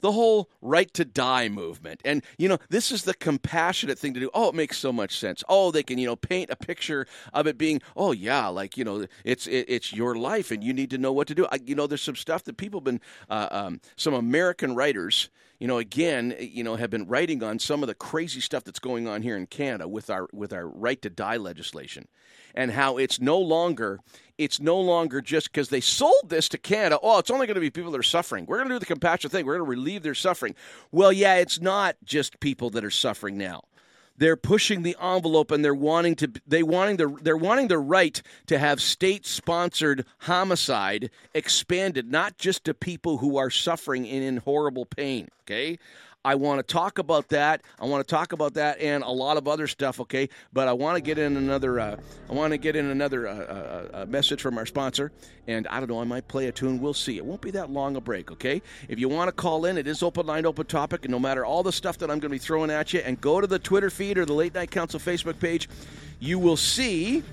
The whole right to die movement. And, you know, this is the compassionate thing to do. Oh, it makes so much sense. Oh, they can, you know, paint a picture of it being, oh, yeah, like, you know, it's it, it's your life and you need to know what to do. I, you know, there's some stuff that people have been, uh, um, some American writers, you know, again, you know, have been writing on some of the crazy stuff that's going on here in Canada with our with our right to die legislation and how it's no longer it's no longer just because they sold this to Canada. Oh, it's only going to be people that are suffering. We're going to do the compassionate thing. We're going to relieve their suffering. Well, yeah, it's not just people that are suffering now. They're pushing the envelope and they're wanting to they wanting the they're wanting the right to have state sponsored homicide expanded not just to people who are suffering and in horrible pain, okay? I want to talk about that. I want to talk about that and a lot of other stuff. Okay, but I want to get in another. Uh, I want to get in another uh, uh, uh, message from our sponsor, and I don't know. I might play a tune. We'll see. It won't be that long a break. Okay. If you want to call in, it is open line, open topic, and no matter all the stuff that I'm going to be throwing at you, and go to the Twitter feed or the Late Night Council Facebook page, you will see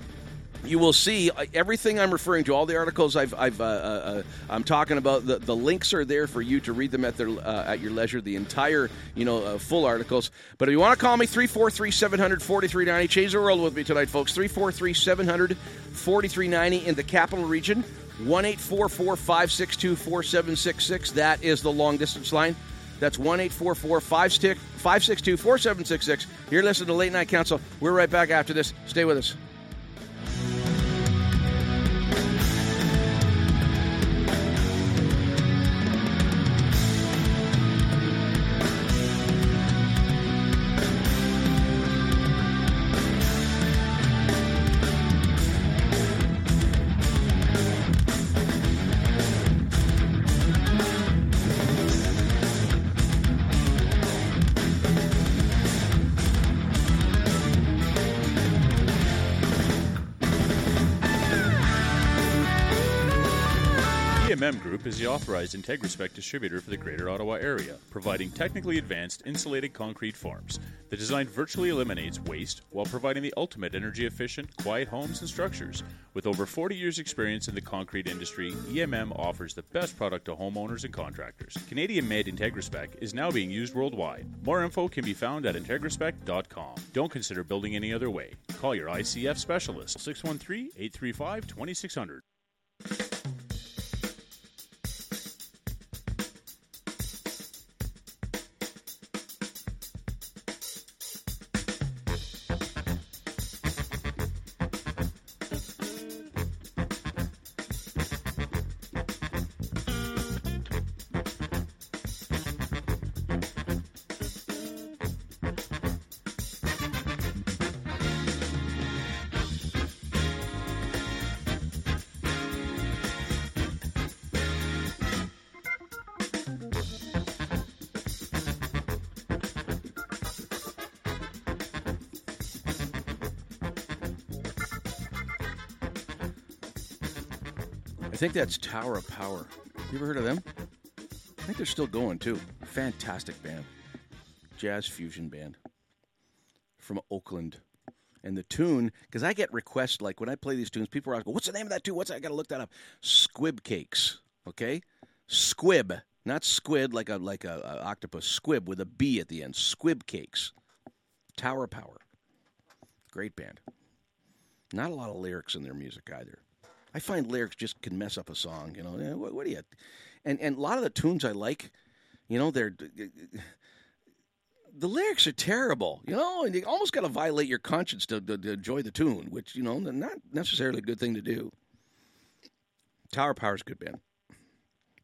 you will see uh, everything I'm referring to. All the articles I've, I've uh, uh, I'm talking about. The, the links are there for you to read them at their uh, at your leisure. The entire you know uh, full articles. But if you want to call me 343 700 4390, change the world with me tonight, folks. 343 700 4390 in the capital region. 1 562 4766. That is the long distance line. That's 1 562 4766. You're listening to Late Night Council. We're right back after this. Stay with us. Group is the authorized IntegraSpec distributor for the Greater Ottawa area, providing technically advanced insulated concrete forms. The design virtually eliminates waste while providing the ultimate energy efficient, quiet homes and structures. With over 40 years' experience in the concrete industry, EMM offers the best product to homeowners and contractors. Canadian made IntegraSpec is now being used worldwide. More info can be found at integraspec.com. Don't consider building any other way. Call your ICF specialist 613 835 2600. Think that's Tower of Power. You ever heard of them? I think they're still going too. Fantastic band. Jazz fusion band from Oakland. And the tune, because I get requests like when I play these tunes, people are like, "What's the name of that tune? What's that? I got to look that up." Squib cakes, okay? Squib, not squid like a like a, a octopus. Squib with a B at the end. Squib cakes. Tower Power. Great band. Not a lot of lyrics in their music either. I find lyrics just can mess up a song. You know, Eh, what, what do you? And and a lot of the tunes I like, you know, they're the lyrics are terrible. You know, and you almost got to violate your conscience to, to, to enjoy the tune, which you know, not necessarily a good thing to do. Tower Power's a good band.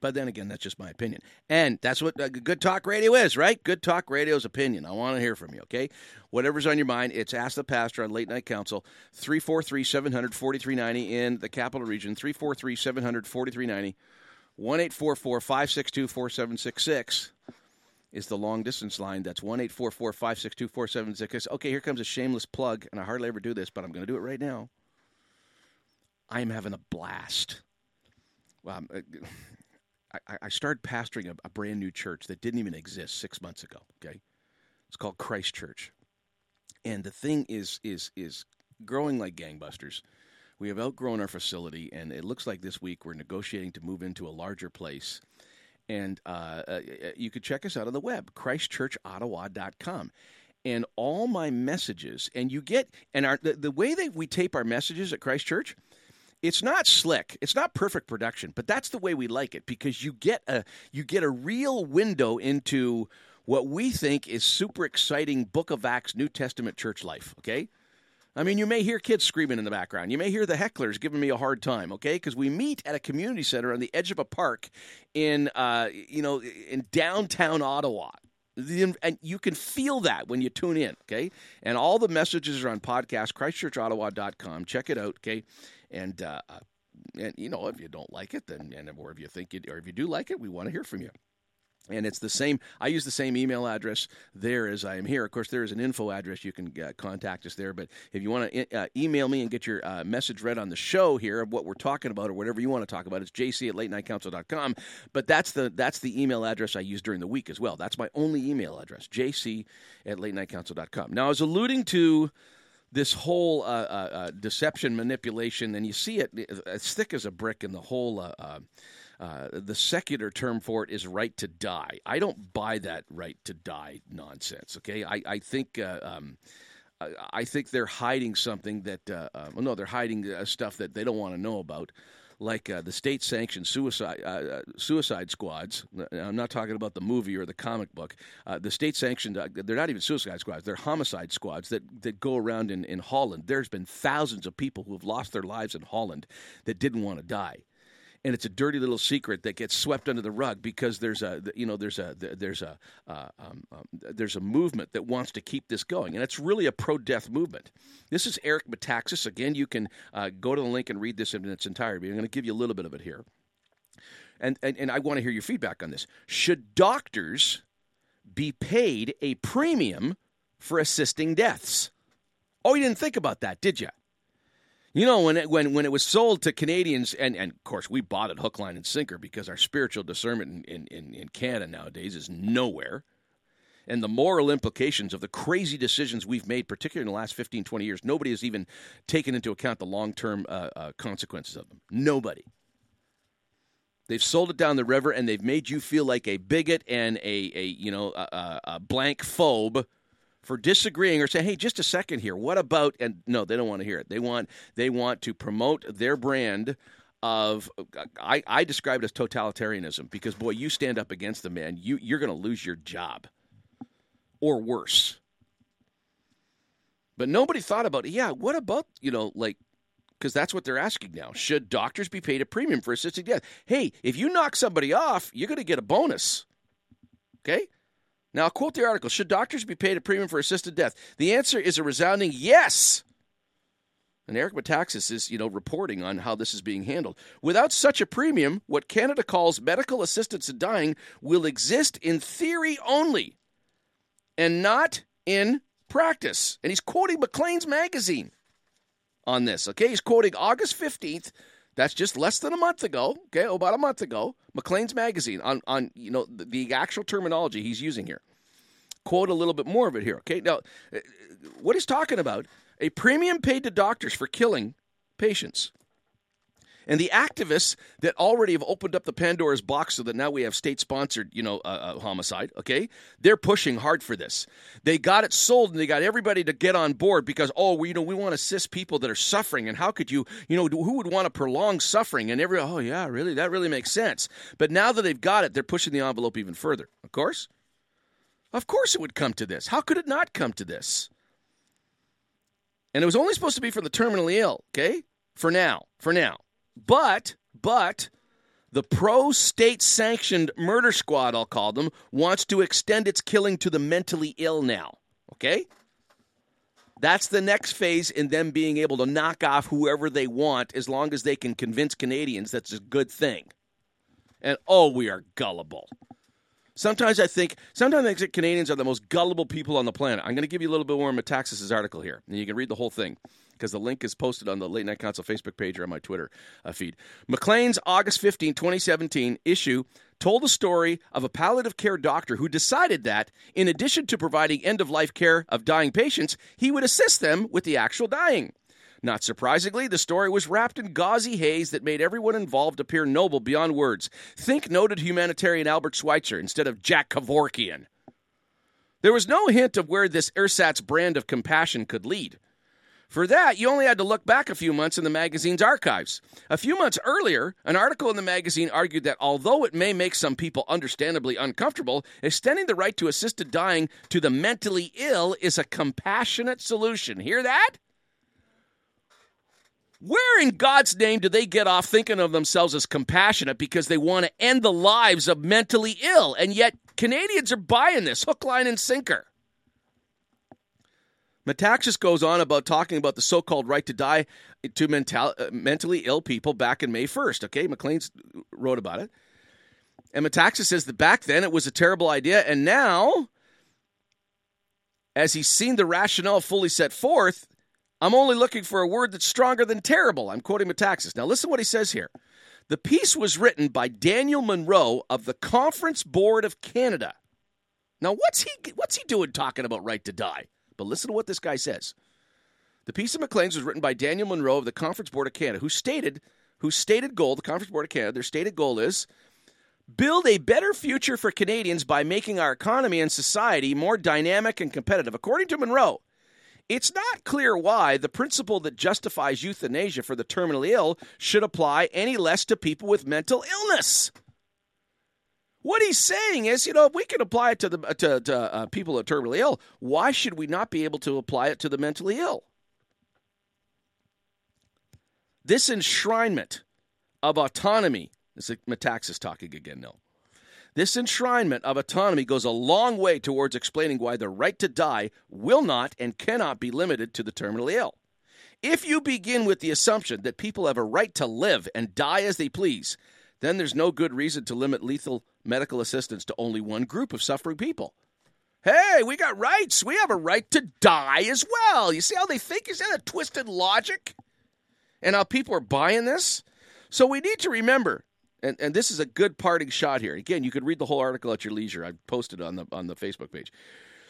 But then again, that's just my opinion. And that's what uh, good talk radio is, right? Good talk radio's opinion. I want to hear from you, okay? Whatever's on your mind, it's Ask the Pastor on Late Night Council, 343 700 4390 in the capital region, 343 700 4390. 1 562 4766 is the long distance line. That's 1 562 4766. Okay, here comes a shameless plug, and I hardly ever do this, but I'm going to do it right now. I am having a blast. Well, I'm, uh, I, I started pastoring a, a, brand new church that didn't even exist six months ago. Okay, it's called Christ Church, and the thing is is is growing like gangbusters. We have outgrown our facility, and it looks like this week we're negotiating to move into a larger place. And uh, uh, you could check us out on the web, christchurchottawa.com. And all my messages, and you get, and our the, the way that we tape our messages at Christchurch, it's not slick it's not perfect production but that's the way we like it because you get a you get a real window into what we think is super exciting book of acts new testament church life okay I mean, you may hear kids screaming in the background. You may hear the hecklers giving me a hard time, okay? Because we meet at a community center on the edge of a park in, uh, you know, in downtown Ottawa. And you can feel that when you tune in, okay? And all the messages are on podcast, christchurchottawa.com. Check it out, okay? And, uh, and you know, if you don't like it, then, and, or if you think it, or if you do like it, we want to hear from you. And it's the same. I use the same email address there as I am here. Of course, there is an info address you can uh, contact us there. But if you want to uh, email me and get your uh, message read on the show here of what we're talking about or whatever you want to talk about, it's jc at late night council.com. But that's the that's the email address I use during the week as well. That's my only email address, jc at late night council.com. Now, I was alluding to this whole uh, uh, uh, deception manipulation, and you see it as thick as a brick in the whole. Uh, uh, the secular term for it is right to die. I don't buy that right to die nonsense. Okay, I, I think. Uh, um, I think they're hiding something that, uh, well, no, they're hiding stuff that they don't want to know about like uh, the state-sanctioned suicide uh, suicide squads. I'm not talking about the movie or the comic book. Uh, the state-sanctioned they're not even suicide squads. They're homicide squads that, that go around in, in Holland. There's been thousands of people who have lost their lives in Holland that didn't want to die and it's a dirty little secret that gets swept under the rug because there's a you know there's a there's a uh, um, um, there's a movement that wants to keep this going, and it's really a pro-death movement. This is Eric Metaxas. Again, you can uh, go to the link and read this in its entirety. I'm going to give you a little bit of it here, and and, and I want to hear your feedback on this. Should doctors be paid a premium for assisting deaths? Oh, you didn't think about that, did you? You know, when it, when when it was sold to Canadians, and, and of course we bought it hook, line, and sinker because our spiritual discernment in, in, in Canada nowadays is nowhere. And the moral implications of the crazy decisions we've made, particularly in the last 15, 20 years, nobody has even taken into account the long term uh, uh, consequences of them. Nobody. They've sold it down the river, and they've made you feel like a bigot and a, a you know a, a blank phobe for disagreeing or say, "Hey, just a second here. What about?" And no, they don't want to hear it. They want they want to promote their brand of I, I describe it as totalitarianism because boy, you stand up against the man, you you're going to lose your job, or worse. But nobody thought about, yeah, what about you know like because that's what they're asking now. Should doctors be paid a premium for assisting death? Hey, if you knock somebody off, you're going to get a bonus. Okay? Now, I'll quote the article Should doctors be paid a premium for assisted death? The answer is a resounding yes. And Eric Metaxas is, you know, reporting on how this is being handled. Without such a premium, what Canada calls medical assistance in dying will exist in theory only and not in practice. And he's quoting Maclean's magazine on this, okay? He's quoting August 15th. That's just less than a month ago, okay? About a month ago. Maclean's magazine on, on you know, the, the actual terminology he's using here quote a little bit more of it here. Okay, now uh, what he's talking about a premium paid to doctors for killing patients. And the activists that already have opened up the Pandora's box so that now we have state sponsored, you know, uh, uh, homicide, okay? They're pushing hard for this. They got it sold and they got everybody to get on board because, oh, we, you know, we want to assist people that are suffering. And how could you, you know, who would want to prolong suffering? And every, oh, yeah, really? That really makes sense. But now that they've got it, they're pushing the envelope even further, of course. Of course it would come to this. How could it not come to this? And it was only supposed to be for the terminally ill, okay? For now, for now. But, but, the pro state sanctioned murder squad, I'll call them, wants to extend its killing to the mentally ill now, okay? That's the next phase in them being able to knock off whoever they want as long as they can convince Canadians that's a good thing. And oh, we are gullible. Sometimes I think, sometimes I think Canadians are the most gullible people on the planet. I'm going to give you a little bit more of Metaxas' article here, and you can read the whole thing because the link is posted on the Late Night Council Facebook page or on my Twitter uh, feed. Maclean's August 15, 2017 issue told the story of a palliative care doctor who decided that, in addition to providing end of life care of dying patients, he would assist them with the actual dying. Not surprisingly, the story was wrapped in gauzy haze that made everyone involved appear noble beyond words. Think noted humanitarian Albert Schweitzer instead of Jack Kevorkian. There was no hint of where this ersatz brand of compassion could lead. For that, you only had to look back a few months in the magazine's archives. A few months earlier, an article in the magazine argued that although it may make some people understandably uncomfortable, extending the right to assisted dying to the mentally ill is a compassionate solution. Hear that? Where in God's name do they get off thinking of themselves as compassionate because they want to end the lives of mentally ill? And yet, Canadians are buying this hook, line, and sinker. Metaxas goes on about talking about the so called right to die to mental, uh, mentally ill people back in May 1st. Okay, Maclean's wrote about it. And Metaxas says that back then it was a terrible idea, and now, as he's seen the rationale fully set forth, I'm only looking for a word that's stronger than terrible. I'm quoting Metaxas. Now, listen what he says here. The piece was written by Daniel Munro of the Conference Board of Canada. Now, what's he what's he doing talking about right to die? But listen to what this guy says. The piece of Maclean's was written by Daniel Munro of the Conference Board of Canada, who stated, whose stated goal, the Conference Board of Canada, their stated goal is build a better future for Canadians by making our economy and society more dynamic and competitive. According to Munro, it's not clear why the principle that justifies euthanasia for the terminally ill should apply any less to people with mental illness. What he's saying is, you know, if we can apply it to the to, to uh, people who are terminally ill, why should we not be able to apply it to the mentally ill? This enshrinement of autonomy, this is Metaxas talking again No, This enshrinement of autonomy goes a long way towards explaining why the right to die will not and cannot be limited to the terminally ill. If you begin with the assumption that people have a right to live and die as they please, then there's no good reason to limit lethal medical assistance to only one group of suffering people. Hey, we got rights. We have a right to die as well. You see how they think? Is that a twisted logic? And how people are buying this? So we need to remember, and, and this is a good parting shot here. Again, you could read the whole article at your leisure. I posted on the on the Facebook page.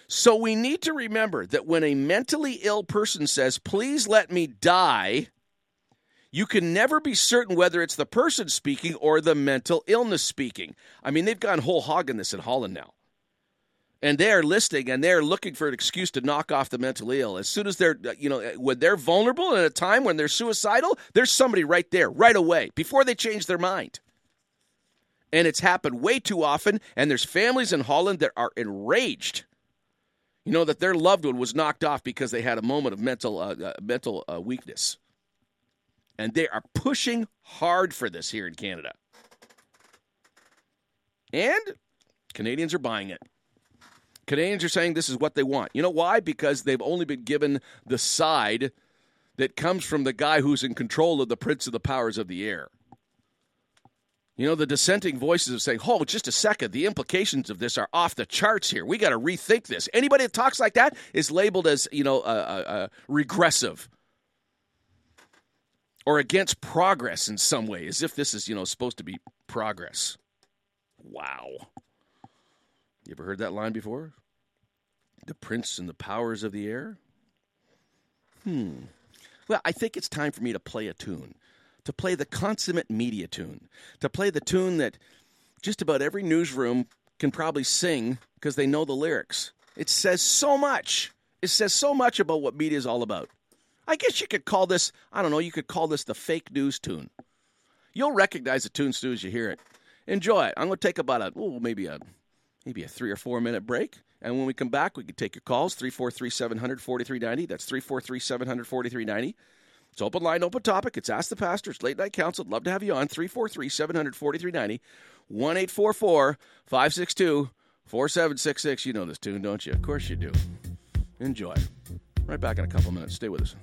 So we need to remember that when a mentally ill person says, please let me die, you can never be certain whether it's the person speaking or the mental illness speaking. I mean, they've gone whole hog in this in Holland now. And they are listing and they're looking for an excuse to knock off the mentally ill. As soon as they're, you know, when they're vulnerable at a time when they're suicidal, there's somebody right there, right away, before they change their mind. And it's happened way too often. And there's families in Holland that are enraged you know that their loved one was knocked off because they had a moment of mental uh, uh, mental uh, weakness and they are pushing hard for this here in Canada. And Canadians are buying it. Canadians are saying this is what they want. You know why? Because they've only been given the side that comes from the guy who's in control of the prince of the powers of the air. You know, the dissenting voices are saying, oh, just a second, the implications of this are off the charts here. We got to rethink this. Anybody that talks like that is labeled as, you know, uh, uh, uh, regressive or against progress in some way, as if this is, you know, supposed to be progress. Wow. You ever heard that line before? The prince and the powers of the air? Hmm. Well, I think it's time for me to play a tune, to play the consummate media tune, to play the tune that just about every newsroom can probably sing because they know the lyrics. It says so much. It says so much about what media is all about. I guess you could call this, I don't know, you could call this the fake news tune. You'll recognize the tune soon as you hear it. Enjoy it. I'm going to take about a, oh, maybe a, maybe a three or four minute break. And when we come back, we can take your calls 343 700 4390. That's 343 700 4390. It's open line, open topic. It's Ask the Pastor. It's Late Night Counsel. I'd love to have you on. 343 700 4390. 1 844 562 4766. You know this tune, don't you? Of course you do. Enjoy. Right back in a couple of minutes. Stay with us.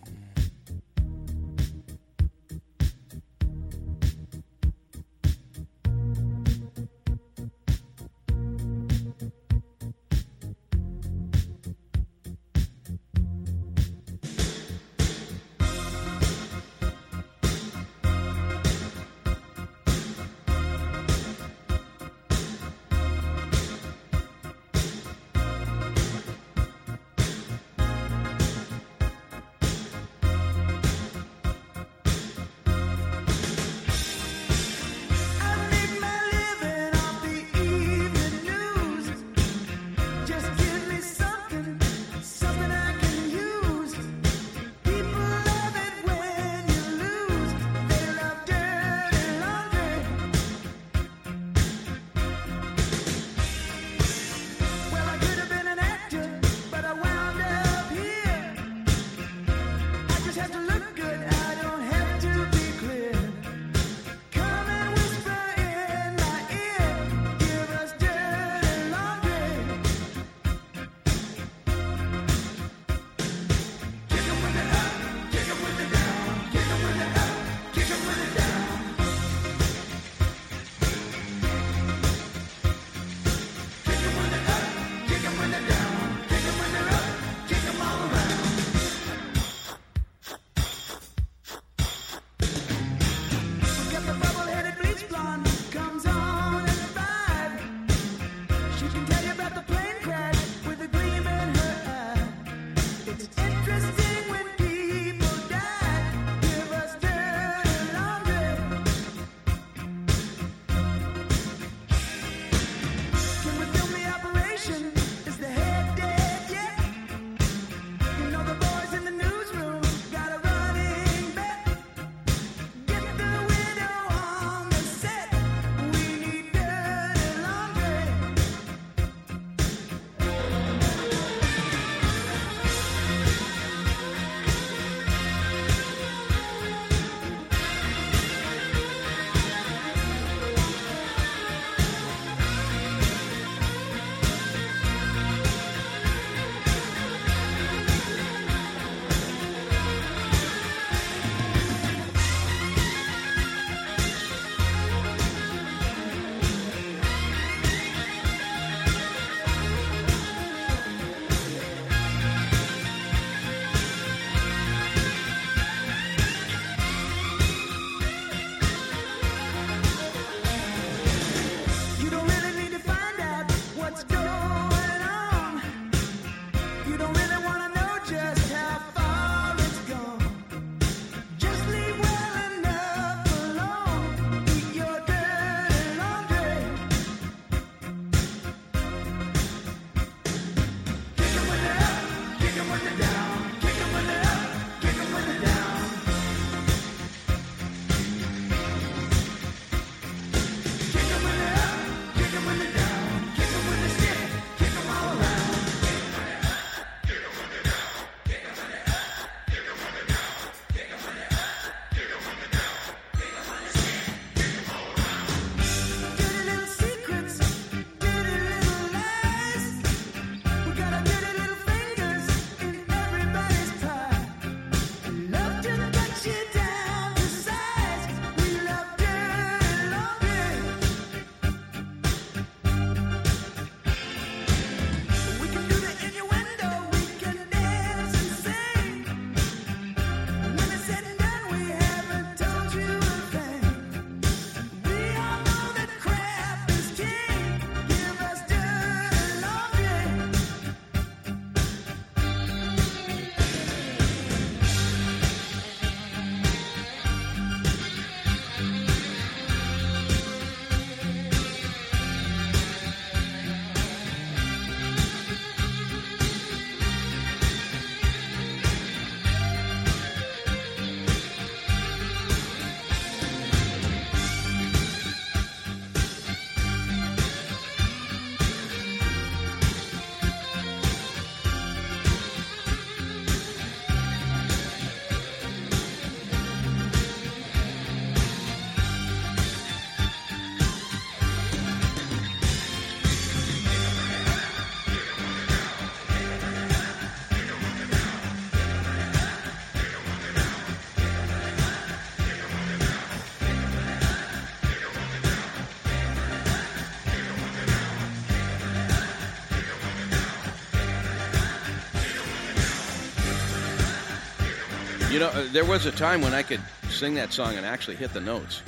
Uh, there was a time when I could sing that song and actually hit the notes.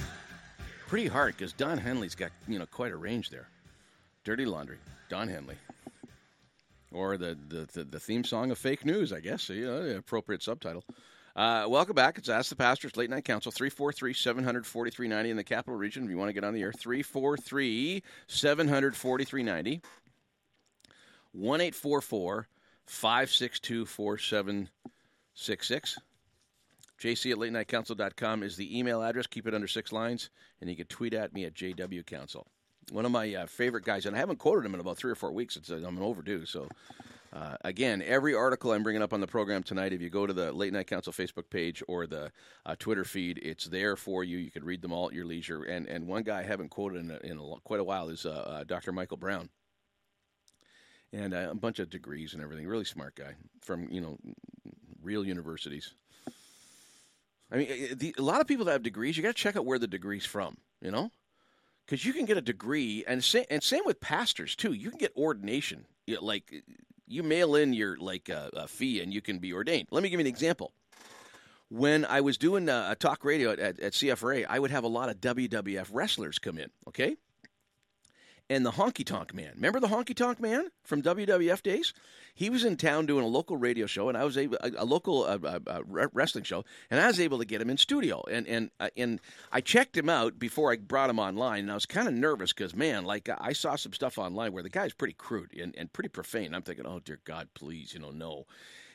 Pretty hard because Don Henley's got you know quite a range there. Dirty Laundry, Don Henley, or the the, the, the theme song of Fake News, I guess. You know, the appropriate subtitle. Uh, welcome back. It's Ask the Pastors Late Night Council, 343 700 4390 in the capital region. If you want to get on the air, 343 700 4390. 1 844 562 4766. JC at latenightcouncil.com is the email address. Keep it under six lines. And you can tweet at me at JW Council. One of my uh, favorite guys, and I haven't quoted him in about three or four weeks. It's, uh, I'm an overdue. So, uh, again, every article I'm bringing up on the program tonight, if you go to the Late Night Council Facebook page or the uh, Twitter feed, it's there for you. You can read them all at your leisure. And and one guy I haven't quoted in, a, in a, quite a while is uh, uh, Dr. Michael Brown and a bunch of degrees and everything. Really smart guy from you know real universities. I mean, eh, the, a lot of people that have degrees, you got to check out where the degree's from. You know, because you can get a degree, and sa- and same with pastors too. You can get ordination. You, like you mail in your like uh, a fee, and you can be ordained. Let me give you an example. When I was doing uh, a talk radio at, at, at CFRA, I would have a lot of WWF wrestlers come in. Okay, and the Honky Tonk Man. Remember the Honky Tonk Man from WWF days? He was in town doing a local radio show, and I was able a, a local uh, uh, uh, wrestling show, and I was able to get him in studio. And and uh, and I checked him out before I brought him online, and I was kind of nervous because man, like I saw some stuff online where the guy's pretty crude and, and pretty profane. I'm thinking, oh dear God, please, you know, no.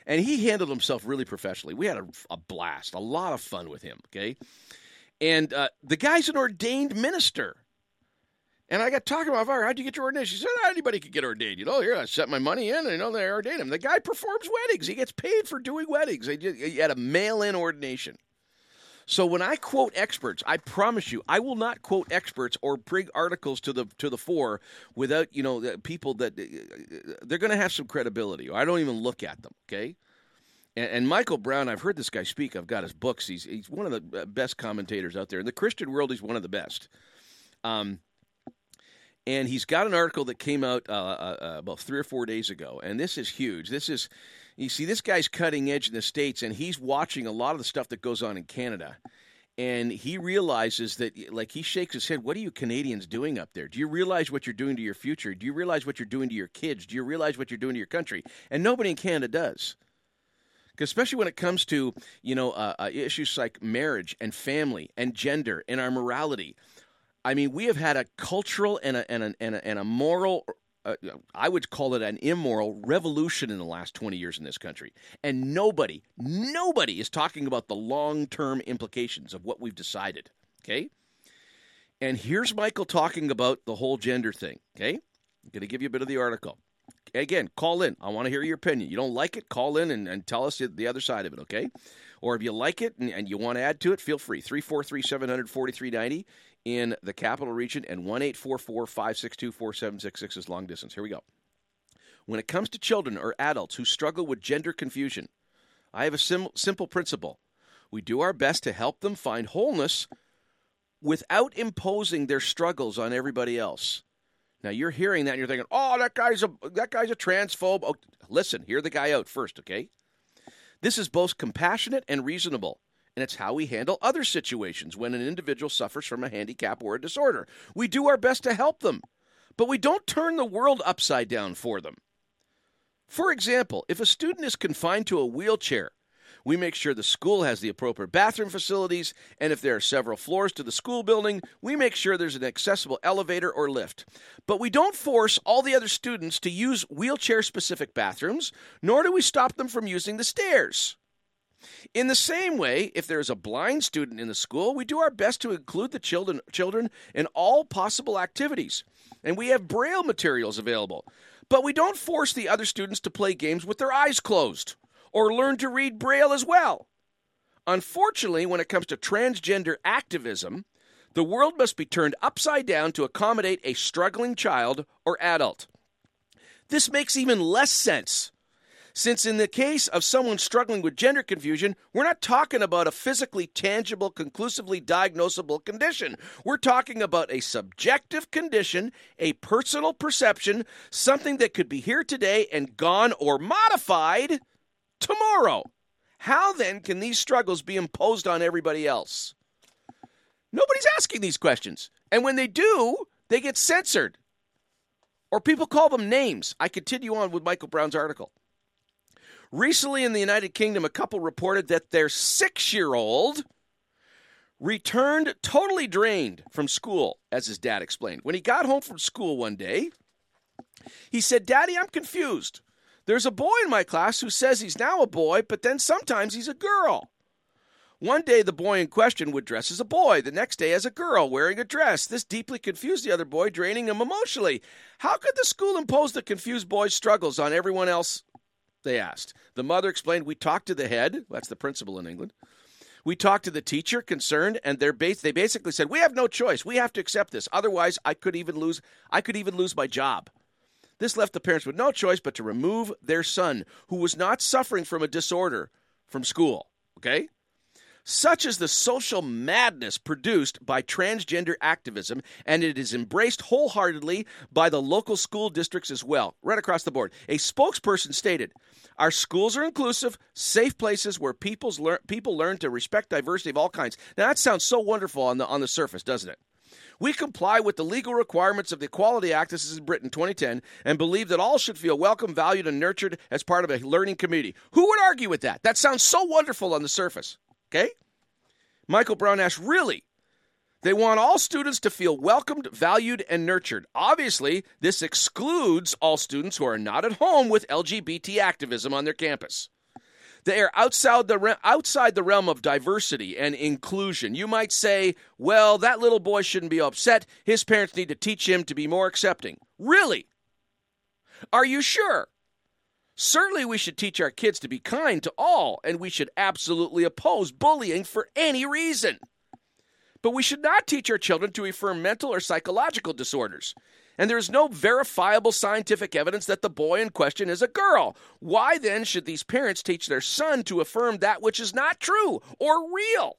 And he handled himself really professionally. We had a, a blast, a lot of fun with him. Okay, and uh, the guy's an ordained minister. And I got talking about, how'd you get your ordination? She said, ah, anybody could get ordained. You know, here, I set my money in, and you know, they ordain him. The guy performs weddings. He gets paid for doing weddings. He had a mail-in ordination. So when I quote experts, I promise you, I will not quote experts or bring articles to the to the fore without you know people that uh, they're going to have some credibility. I don't even look at them. Okay. And, and, Michael Brown, I've heard this guy speak. I've got his books. He's he's one of the uh, best commentators out there in the Christian world. He's one of the best. Um, and he's got an article that came out uh, uh, uh, about three or four days ago, and this is huge. This is, you see, this guy's cutting edge in the states, and he's watching a lot of the stuff that goes on in Canada, and he realizes that, like, he shakes his head. What are you Canadians doing up there? Do you realize what you're doing to your future? Do you realize what you're doing to your kids? Do you realize what you're doing to your country? And nobody in Canada does especially when it comes to you know uh, uh, issues like marriage and family and gender and our morality I mean, we have had a cultural and a, and a, and a, and a moral, uh, I would call it an immoral revolution in the last 20 years in this country. And nobody, nobody is talking about the long term implications of what we've decided. Okay? And here's Michael talking about the whole gender thing. Okay? I'm going to give you a bit of the article. Again, call in. I want to hear your opinion. You don't like it, call in and, and tell us the other side of it, okay? Or if you like it and, and you want to add to it, feel free. 343 700 4390 in the capital region, and 1 562 4766 is long distance. Here we go. When it comes to children or adults who struggle with gender confusion, I have a sim- simple principle. We do our best to help them find wholeness without imposing their struggles on everybody else. Now you're hearing that and you're thinking, "Oh, that guy's a that guy's a transphobe." Oh, listen, hear the guy out first, okay? This is both compassionate and reasonable and it's how we handle other situations when an individual suffers from a handicap or a disorder. We do our best to help them, but we don't turn the world upside down for them. For example, if a student is confined to a wheelchair, we make sure the school has the appropriate bathroom facilities, and if there are several floors to the school building, we make sure there's an accessible elevator or lift. But we don't force all the other students to use wheelchair specific bathrooms, nor do we stop them from using the stairs. In the same way, if there is a blind student in the school, we do our best to include the children, children in all possible activities. And we have braille materials available. But we don't force the other students to play games with their eyes closed or learn to read braille as well. Unfortunately, when it comes to transgender activism, the world must be turned upside down to accommodate a struggling child or adult. This makes even less sense since, in the case of someone struggling with gender confusion, we're not talking about a physically tangible, conclusively diagnosable condition. We're talking about a subjective condition, a personal perception, something that could be here today and gone or modified tomorrow. How then can these struggles be imposed on everybody else? Nobody's asking these questions. And when they do, they get censored. Or people call them names. I continue on with Michael Brown's article. Recently in the United Kingdom, a couple reported that their six year old returned totally drained from school, as his dad explained. When he got home from school one day, he said, Daddy, I'm confused. There's a boy in my class who says he's now a boy, but then sometimes he's a girl. One day, the boy in question would dress as a boy, the next day, as a girl, wearing a dress. This deeply confused the other boy, draining him emotionally. How could the school impose the confused boy's struggles on everyone else? They asked. The mother explained, We talked to the head, that's the principal in England. We talked to the teacher concerned, and they're bas- they basically said, We have no choice. We have to accept this. Otherwise, I could even lose I could even lose my job. This left the parents with no choice but to remove their son, who was not suffering from a disorder, from school. Okay? Such is the social madness produced by transgender activism, and it is embraced wholeheartedly by the local school districts as well, right across the board. A spokesperson stated, Our schools are inclusive, safe places where people's lear- people learn to respect diversity of all kinds. Now, that sounds so wonderful on the, on the surface, doesn't it? We comply with the legal requirements of the Equality Act, this is in Britain 2010, and believe that all should feel welcome, valued, and nurtured as part of a learning community. Who would argue with that? That sounds so wonderful on the surface. Okay? Michael Brown asked, Really? They want all students to feel welcomed, valued, and nurtured. Obviously, this excludes all students who are not at home with LGBT activism on their campus. They are outside the, re- outside the realm of diversity and inclusion. You might say, well, that little boy shouldn't be upset. His parents need to teach him to be more accepting. Really? Are you sure? Certainly, we should teach our kids to be kind to all, and we should absolutely oppose bullying for any reason. But we should not teach our children to affirm mental or psychological disorders. And there is no verifiable scientific evidence that the boy in question is a girl. Why then should these parents teach their son to affirm that which is not true or real?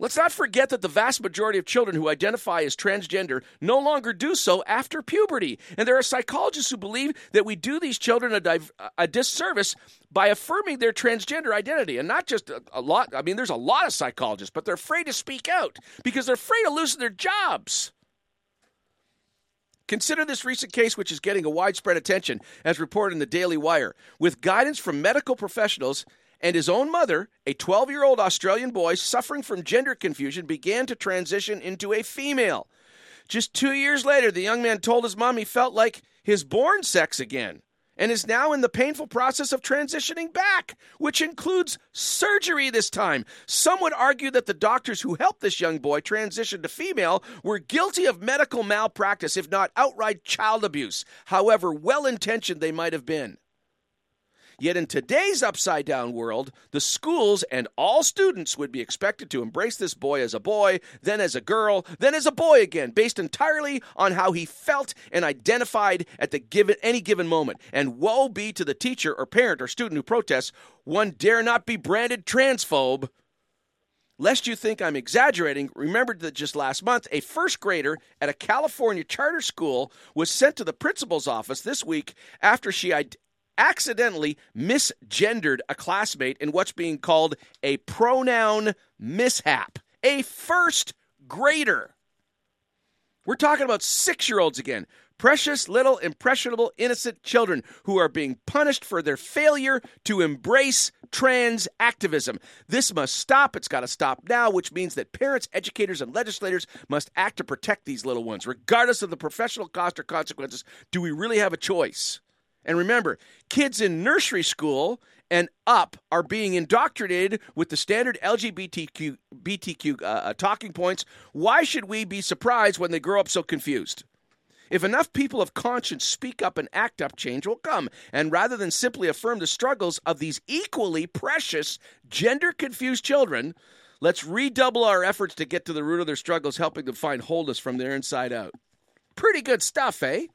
Let's not forget that the vast majority of children who identify as transgender no longer do so after puberty. And there are psychologists who believe that we do these children a, div- a disservice by affirming their transgender identity. And not just a, a lot, I mean, there's a lot of psychologists, but they're afraid to speak out because they're afraid of losing their jobs. Consider this recent case, which is getting a widespread attention, as reported in the Daily Wire. With guidance from medical professionals, and his own mother, a 12 year old Australian boy suffering from gender confusion, began to transition into a female. Just two years later, the young man told his mom he felt like his born sex again and is now in the painful process of transitioning back, which includes surgery this time. Some would argue that the doctors who helped this young boy transition to female were guilty of medical malpractice, if not outright child abuse, however well intentioned they might have been. Yet in today's upside down world, the schools and all students would be expected to embrace this boy as a boy, then as a girl, then as a boy again, based entirely on how he felt and identified at the given any given moment. And woe be to the teacher or parent or student who protests, one dare not be branded transphobe. Lest you think I'm exaggerating, remember that just last month, a first grader at a California charter school was sent to the principal's office this week after she accidentally misgendered a classmate in what's being called a pronoun mishap. A first grader. We're talking about six year olds again. Precious little impressionable innocent children who are being punished for their failure to embrace trans activism. This must stop. It's got to stop now, which means that parents, educators, and legislators must act to protect these little ones. Regardless of the professional cost or consequences, do we really have a choice? And remember, kids in nursery school and up are being indoctrinated with the standard LGBTQ BTQ, uh, talking points. Why should we be surprised when they grow up so confused? If enough people of conscience speak up and act up, change will come. And rather than simply affirm the struggles of these equally precious, gender confused children, let's redouble our efforts to get to the root of their struggles, helping them find wholeness from their inside out. Pretty good stuff, eh?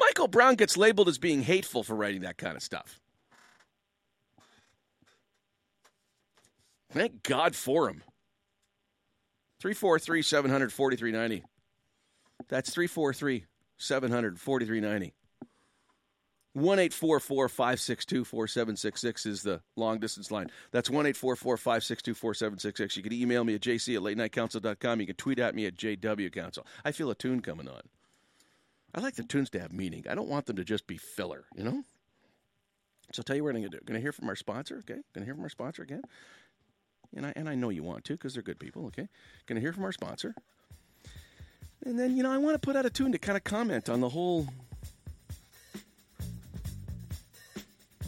Michael Brown gets labeled as being hateful for writing that kind of stuff. Thank God for him. 343 700 4390. That's 343 700 4390. One eight four four five six two four seven six six is the long distance line. That's one eight four four five six two four seven six six. You can email me at jc at late night council.com. You can tweet at me at jw council. I feel a tune coming on. I like the tunes to have meaning. I don't want them to just be filler, you know? So I'll tell you what I'm going to do. Going to hear from our sponsor, okay? Going to hear from our sponsor again. And I, and I know you want to because they're good people, okay? Going to hear from our sponsor. And then, you know, I want to put out a tune to kind of comment on the whole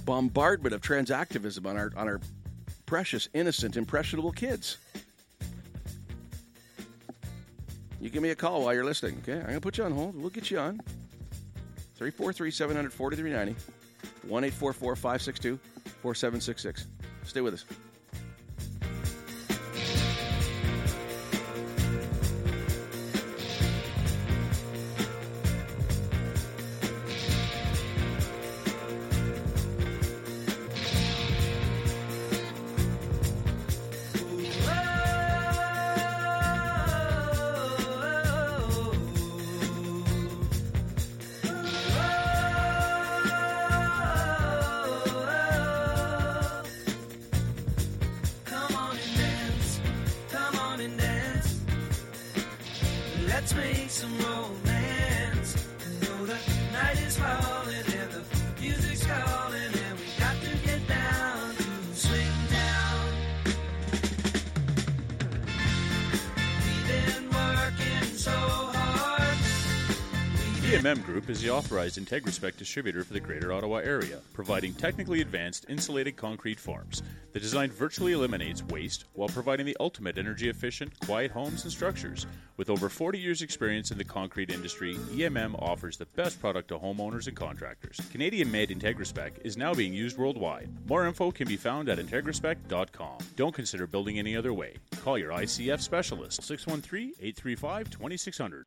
bombardment of transactivism on our on our precious, innocent, impressionable kids. You give me a call while you're listening, okay? I'm going to put you on hold. We'll get you on. 343 700 4390. 1 562 4766. Stay with us. Is the authorized IntegraSpec distributor for the Greater Ottawa area, providing technically advanced insulated concrete forms. The design virtually eliminates waste while providing the ultimate energy efficient, quiet homes and structures. With over 40 years' experience in the concrete industry, EMM offers the best product to homeowners and contractors. Canadian made IntegraSpec is now being used worldwide. More info can be found at IntegraSpec.com. Don't consider building any other way. Call your ICF specialist 613 835 2600.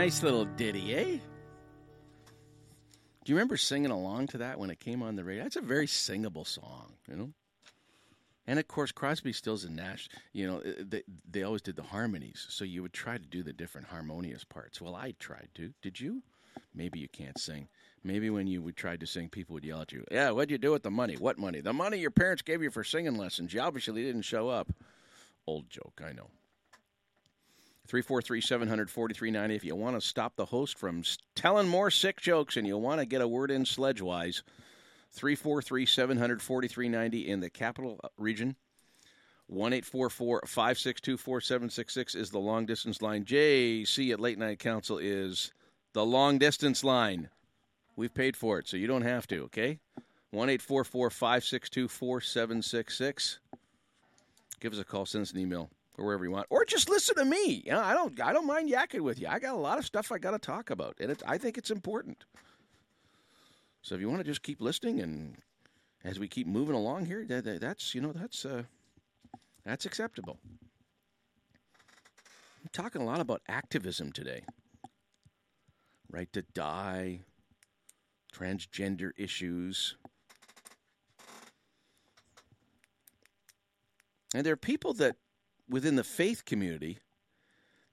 Nice little ditty, eh? Do you remember singing along to that when it came on the radio? That's a very singable song, you know. And of course, Crosby, Stills, and Nash, you know, they, they always did the harmonies. So you would try to do the different harmonious parts. Well, I tried to. Did you? Maybe you can't sing. Maybe when you would try to sing, people would yell at you. Yeah, what'd you do with the money? What money? The money your parents gave you for singing lessons. You obviously didn't show up. Old joke, I know. 343 743 90. If you want to stop the host from telling more sick jokes and you want to get a word in sledgewise, 343 743 90 in the capital uh, region. 1 562 4766 is the long distance line. JC at Late Night Council is the long distance line. We've paid for it, so you don't have to, okay? 1 562 4766. Give us a call, send us an email or wherever you want, or just listen to me. You know, I don't, I don't mind yakking with you. I got a lot of stuff I got to talk about, and I think it's important. So if you want to just keep listening, and as we keep moving along here, that, that, that's you know that's uh, that's acceptable. I'm talking a lot about activism today. Right to die, transgender issues. And there are people that within the faith community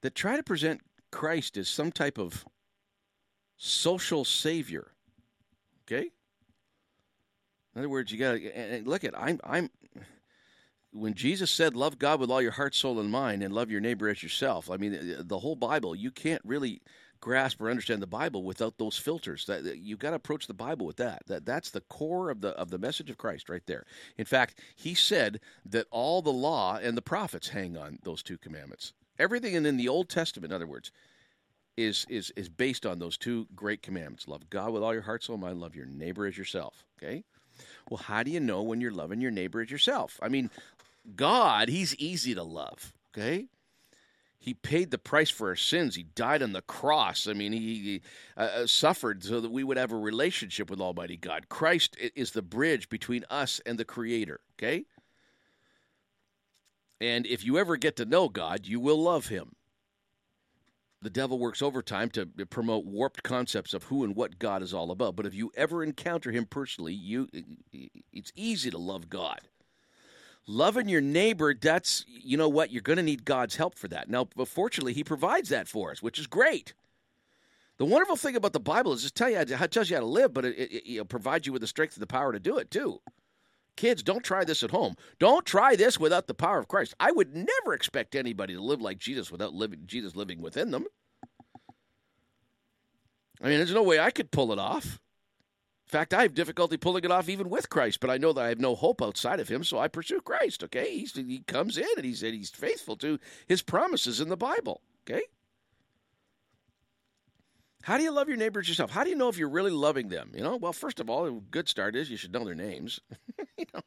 that try to present Christ as some type of social savior. Okay? In other words, you got to look at I'm I'm when Jesus said love God with all your heart, soul and mind and love your neighbor as yourself. I mean the whole Bible, you can't really grasp or understand the Bible without those filters. That you've got to approach the Bible with that. That that's the core of the of the message of Christ right there. In fact, he said that all the law and the prophets hang on those two commandments. Everything in the Old Testament, in other words, is is is based on those two great commandments. Love God with all your heart, soul, mind, love your neighbor as yourself. Okay? Well, how do you know when you're loving your neighbor as yourself? I mean, God, he's easy to love. Okay? He paid the price for our sins. He died on the cross. I mean, he, he uh, uh suffered so that we would have a relationship with Almighty God. Christ is the bridge between us and the Creator, okay? And if you ever get to know God, you will love Him. The devil works overtime to promote warped concepts of who and what God is all about. But if you ever encounter Him personally, you it's easy to love God loving your neighbor that's you know what you're going to need god's help for that. Now fortunately he provides that for us which is great. The wonderful thing about the bible is just tell you it tells you how to live but it, it, it provides you with the strength and the power to do it too. Kids don't try this at home. Don't try this without the power of christ. I would never expect anybody to live like jesus without living jesus living within them. I mean there's no way i could pull it off in fact, I have difficulty pulling it off even with Christ, but I know that I have no hope outside of Him, so I pursue Christ. Okay, he's, he comes in and he's he's faithful to His promises in the Bible. Okay. How do you love your neighbors yourself? How do you know if you're really loving them? You know, well, first of all, a good start is you should know their names. you know,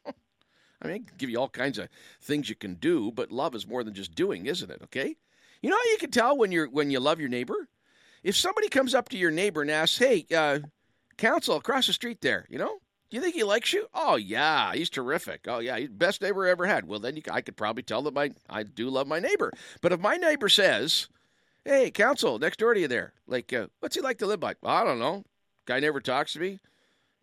I mean, I can give you all kinds of things you can do, but love is more than just doing, isn't it? Okay. You know how you can tell when you're when you love your neighbor? If somebody comes up to your neighbor and asks, "Hey," uh, council across the street there, you know? Do you think he likes you? Oh yeah, he's terrific. Oh yeah, he's best neighbor I ever had. Well, then you, I could probably tell that my I do love my neighbor. But if my neighbor says, "Hey, council next door to you there, like, uh, what's he like to live by?" Well, I don't know. Guy never talks to me.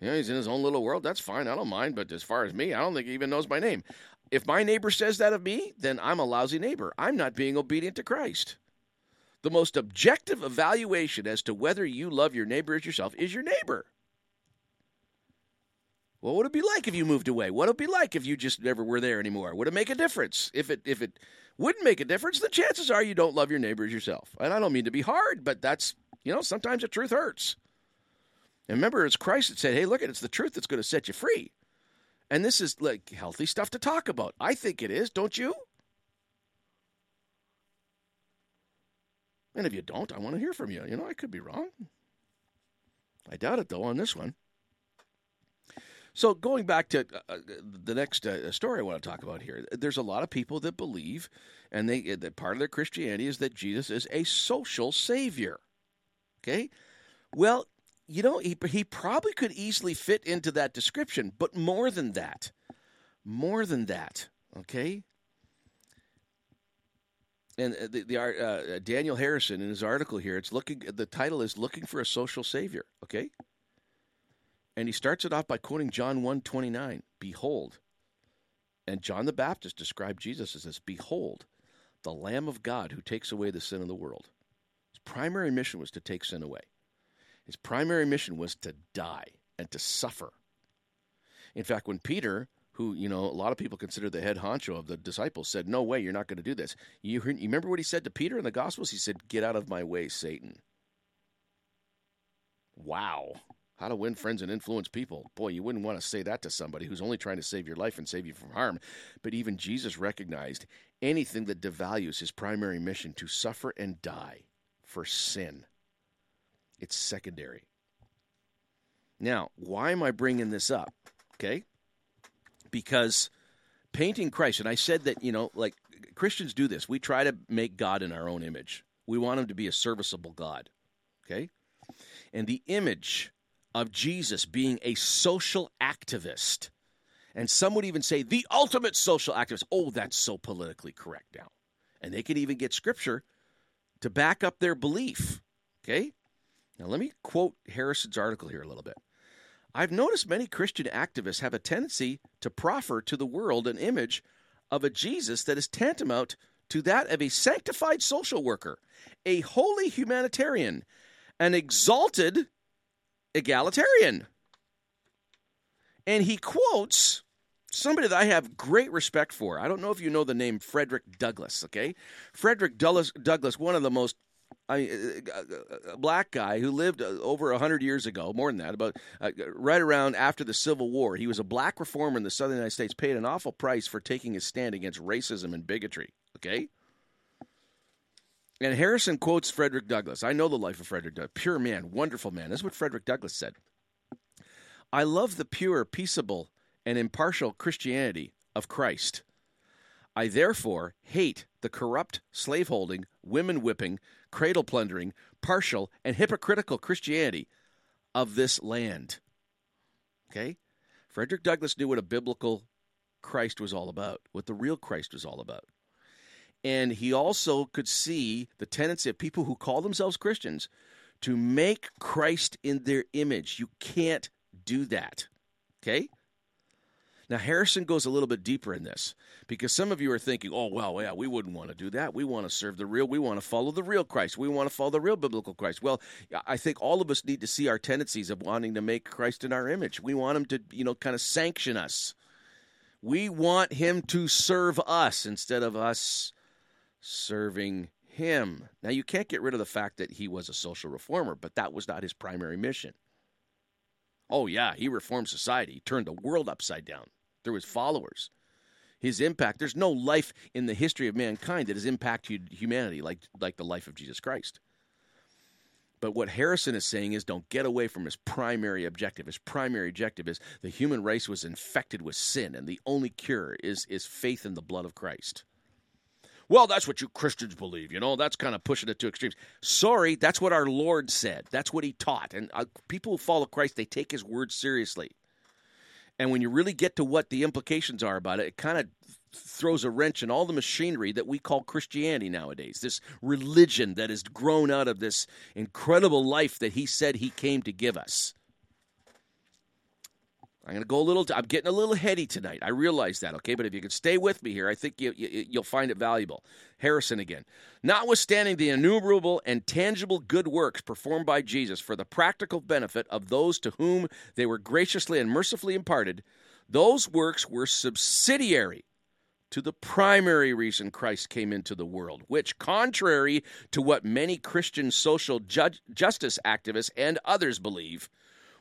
You know, he's in his own little world. That's fine. I don't mind. But as far as me, I don't think he even knows my name. If my neighbor says that of me, then I'm a lousy neighbor. I'm not being obedient to Christ. The most objective evaluation as to whether you love your neighbor as yourself is your neighbor. What would it be like if you moved away? What would it be like if you just never were there anymore? Would it make a difference? If it if it wouldn't make a difference, the chances are you don't love your neighbors yourself. And I don't mean to be hard, but that's you know sometimes the truth hurts. And remember, it's Christ that said, "Hey, look, at it's the truth that's going to set you free." And this is like healthy stuff to talk about. I think it is, don't you? And if you don't, I want to hear from you. You know, I could be wrong. I doubt it though on this one. So going back to uh, uh, the next uh, story I want to talk about here, there's a lot of people that believe, and they that part of their Christianity is that Jesus is a social savior. Okay, well, you know he he probably could easily fit into that description, but more than that, more than that. Okay, and the, the uh, Daniel Harrison in his article here, it's looking. The title is "Looking for a Social Savior." Okay, and he starts it off by quoting John 1, 29, Behold, and John the Baptist described Jesus as this: Behold, the Lamb of God who takes away the sin of the world. His primary mission was to take sin away. His primary mission was to die and to suffer. In fact, when Peter who you know a lot of people consider the head honcho of the disciples said no way you're not going to do this. You, you remember what he said to peter in the gospels? He said get out of my way satan. Wow. How to win friends and influence people. Boy you wouldn't want to say that to somebody who's only trying to save your life and save you from harm. But even jesus recognized anything that devalues his primary mission to suffer and die for sin. It's secondary. Now why am i bringing this up? Okay because painting Christ, and I said that, you know, like Christians do this. We try to make God in our own image. We want him to be a serviceable God. Okay? And the image of Jesus being a social activist, and some would even say the ultimate social activist. Oh, that's so politically correct now. And they could even get scripture to back up their belief. Okay? Now, let me quote Harrison's article here a little bit. I've noticed many Christian activists have a tendency to proffer to the world an image of a Jesus that is tantamount to that of a sanctified social worker, a holy humanitarian, an exalted egalitarian. And he quotes somebody that I have great respect for. I don't know if you know the name Frederick Douglass, okay? Frederick Douglass, Douglass one of the most I mean, a black guy who lived uh, over hundred years ago, more than that, about uh, right around after the Civil War. He was a black reformer in the Southern United States, paid an awful price for taking his stand against racism and bigotry. Okay. And Harrison quotes Frederick Douglass. I know the life of Frederick Douglass. Pure man, wonderful man. This is what Frederick Douglass said. I love the pure, peaceable, and impartial Christianity of Christ. I therefore hate the corrupt, slaveholding, women whipping, cradle plundering, partial, and hypocritical Christianity of this land. Okay? Frederick Douglass knew what a biblical Christ was all about, what the real Christ was all about. And he also could see the tendency of people who call themselves Christians to make Christ in their image. You can't do that. Okay? Now, Harrison goes a little bit deeper in this because some of you are thinking, oh, well, yeah, we wouldn't want to do that. We want to serve the real, we want to follow the real Christ. We want to follow the real biblical Christ. Well, I think all of us need to see our tendencies of wanting to make Christ in our image. We want him to, you know, kind of sanction us. We want him to serve us instead of us serving him. Now, you can't get rid of the fact that he was a social reformer, but that was not his primary mission. Oh, yeah, he reformed society, he turned the world upside down through his followers. His impact, there's no life in the history of mankind that has impacted humanity like, like the life of Jesus Christ. But what Harrison is saying is don't get away from his primary objective. His primary objective is the human race was infected with sin, and the only cure is, is faith in the blood of Christ. Well, that's what you Christians believe, you know. That's kind of pushing it to extremes. Sorry, that's what our Lord said. That's what He taught. And uh, people who follow Christ, they take His word seriously. And when you really get to what the implications are about it, it kind of throws a wrench in all the machinery that we call Christianity nowadays. This religion that has grown out of this incredible life that he said he came to give us. I'm going to go a little. I'm getting a little heady tonight. I realize that, okay? But if you can stay with me here, I think you, you, you'll find it valuable. Harrison again. Notwithstanding the innumerable and tangible good works performed by Jesus for the practical benefit of those to whom they were graciously and mercifully imparted, those works were subsidiary to the primary reason Christ came into the world, which, contrary to what many Christian social ju- justice activists and others believe,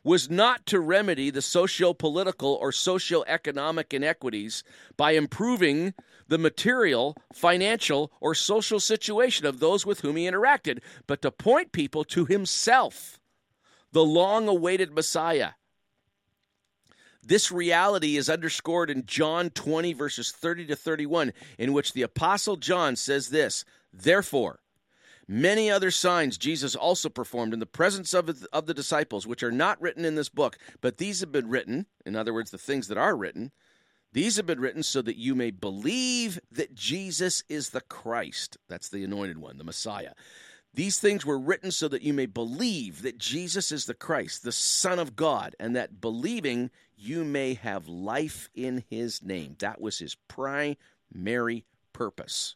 was not to remedy the socio political or socio-economic inequities by improving the material, financial, or social situation of those with whom he interacted, but to point people to himself, the long awaited Messiah. This reality is underscored in John 20, verses 30 to 31, in which the Apostle John says this Therefore, Many other signs Jesus also performed in the presence of, of the disciples, which are not written in this book, but these have been written, in other words, the things that are written, These have been written so that you may believe that Jesus is the Christ. That's the anointed one, the Messiah. These things were written so that you may believe that Jesus is the Christ, the Son of God, and that believing you may have life in his name. That was his primary purpose.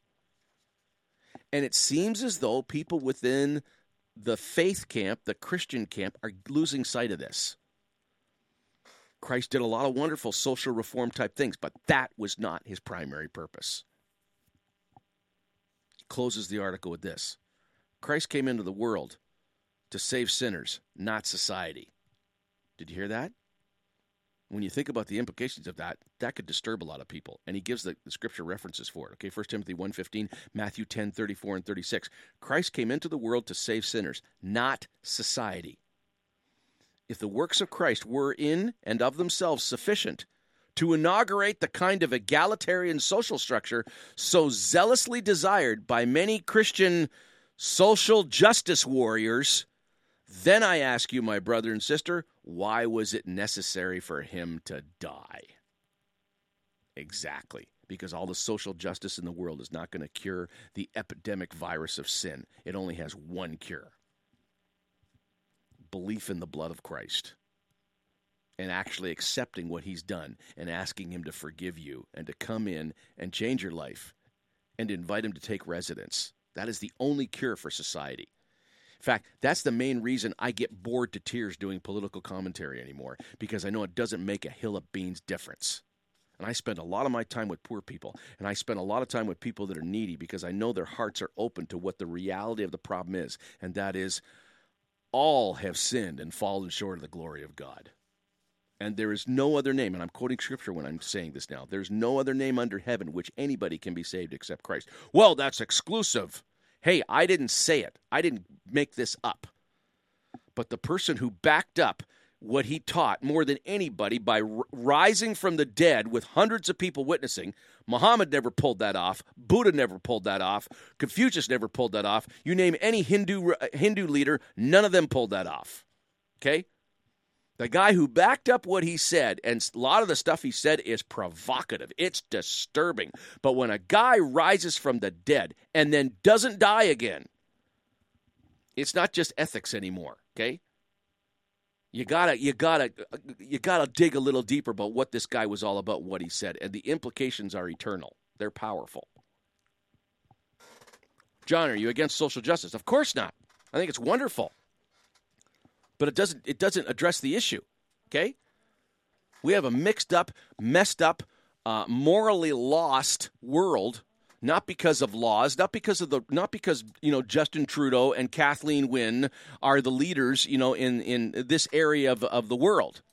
And it seems as though people within the faith camp, the Christian camp, are losing sight of this. Christ did a lot of wonderful social reform type things, but that was not his primary purpose. He closes the article with this Christ came into the world to save sinners, not society. Did you hear that? When you think about the implications of that, that could disturb a lot of people. And he gives the, the scripture references for it. Okay, 1 Timothy 1.15, Matthew 10, 34 and 36. Christ came into the world to save sinners, not society if the works of Christ were in and of themselves sufficient to inaugurate the kind of egalitarian social structure so zealously desired by many Christian social justice warriors, then I ask you, my brother and sister, why was it necessary for him to die? Exactly. Because all the social justice in the world is not going to cure the epidemic virus of sin. It only has one cure belief in the blood of Christ and actually accepting what he's done and asking him to forgive you and to come in and change your life and invite him to take residence. That is the only cure for society. In fact, that's the main reason I get bored to tears doing political commentary anymore because I know it doesn't make a hill of beans difference. And I spend a lot of my time with poor people, and I spend a lot of time with people that are needy because I know their hearts are open to what the reality of the problem is, and that is all have sinned and fallen short of the glory of God. And there is no other name, and I'm quoting scripture when I'm saying this now. There's no other name under heaven which anybody can be saved except Christ. Well, that's exclusive. Hey, I didn't say it, I didn't make this up. But the person who backed up what he taught more than anybody by r- rising from the dead with hundreds of people witnessing. Muhammad never pulled that off. Buddha never pulled that off. Confucius never pulled that off. You name any Hindu uh, Hindu leader, none of them pulled that off. Okay? The guy who backed up what he said, and a lot of the stuff he said is provocative. It's disturbing. But when a guy rises from the dead and then doesn't die again, it's not just ethics anymore, okay? You gotta, you gotta, you gotta dig a little deeper about what this guy was all about, what he said, and the implications are eternal. They're powerful. John, are you against social justice? Of course not. I think it's wonderful, but it doesn't. It doesn't address the issue. Okay, we have a mixed up, messed up, uh, morally lost world not because of laws, not because of the, not because you know Justin Trudeau and Kathleen Wynne are the leaders, you know, in in this area of of the world.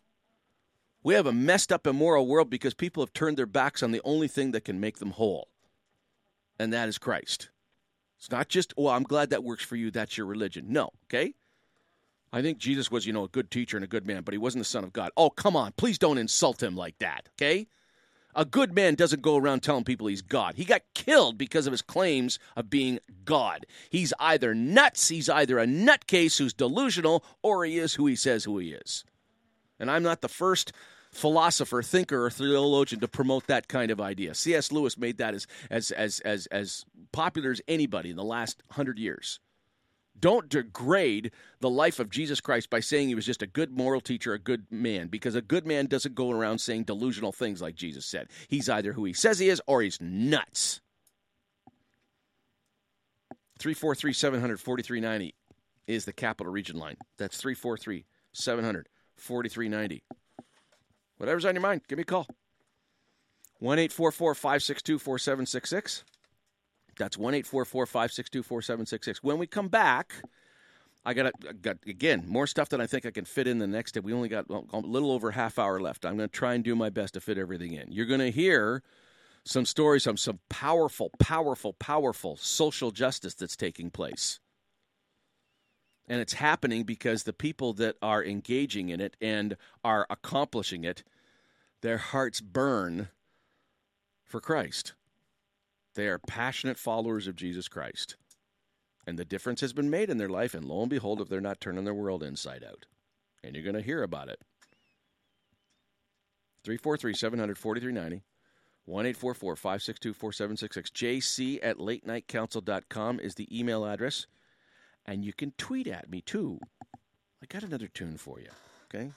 We have a messed up, immoral world because people have turned their backs on the only thing that can make them whole, and that is Christ. It's not just, oh, I'm glad that works for you. That's your religion. No, okay. I think Jesus was, you know, a good teacher and a good man, but he wasn't the Son of God. Oh, come on. Please don't insult him like that, okay? A good man doesn't go around telling people he's God. He got killed because of his claims of being God. He's either nuts, he's either a nutcase who's delusional, or he is who he says who he is. And I'm not the first philosopher, thinker, or theologian to promote that kind of idea. C.S. Lewis made that as as as as as popular as anybody in the last hundred years. Don't degrade the life of Jesus Christ by saying he was just a good moral teacher, a good man, because a good man doesn't go around saying delusional things like Jesus said. He's either who he says he is or he's nuts. 343 700 4390 is the capital region line. That's 343 700 4390. Whatever's on your mind, give me a call. 1 562 4766. That's 1 562 4766. When we come back, I got, got, again, more stuff that I think I can fit in the next day. We only got a little over half hour left. I'm going to try and do my best to fit everything in. You're going to hear some stories of some powerful, powerful, powerful social justice that's taking place. And it's happening because the people that are engaging in it and are accomplishing it, their hearts burn for Christ. They are passionate followers of Jesus Christ. And the difference has been made in their life, and lo and behold, if they're not turning their world inside out. And you're going to hear about it. 343 700 4390. 1 562 4766. JC at latenightcouncil.com is the email address. And you can tweet at me too. I got another tune for you. Okay.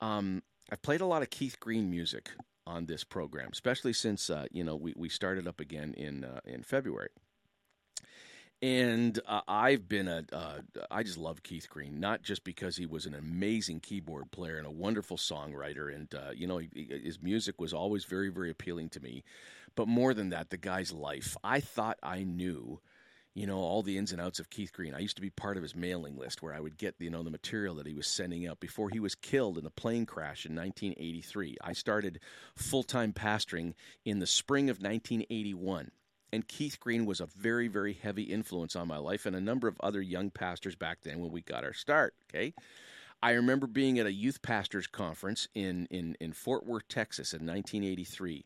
Um, I've played a lot of Keith Green music on this program, especially since uh, you know we, we started up again in uh, in February. And uh, I've been a uh, I just love Keith Green, not just because he was an amazing keyboard player and a wonderful songwriter, and uh, you know he, his music was always very very appealing to me, but more than that, the guy's life. I thought I knew you know all the ins and outs of Keith Green. I used to be part of his mailing list where I would get you know the material that he was sending out before he was killed in a plane crash in 1983. I started full-time pastoring in the spring of 1981. And Keith Green was a very, very heavy influence on my life and a number of other young pastors back then when we got our start. Okay. I remember being at a youth pastors conference in, in, in Fort Worth, Texas in 1983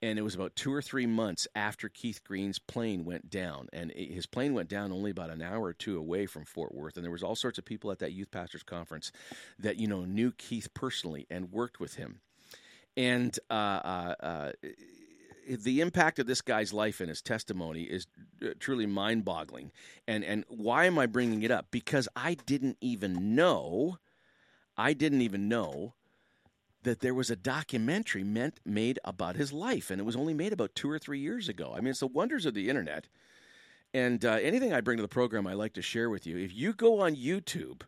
and it was about two or three months after Keith Green's plane went down, and it, his plane went down only about an hour or two away from Fort Worth, and there was all sorts of people at that youth pastors conference that you know knew Keith personally and worked with him, and uh, uh, uh, the impact of this guy's life and his testimony is uh, truly mind-boggling. And and why am I bringing it up? Because I didn't even know, I didn't even know that there was a documentary meant made about his life, and it was only made about two or three years ago. I mean, it's the wonders of the internet. And uh, anything I bring to the program, I like to share with you. If you go on YouTube,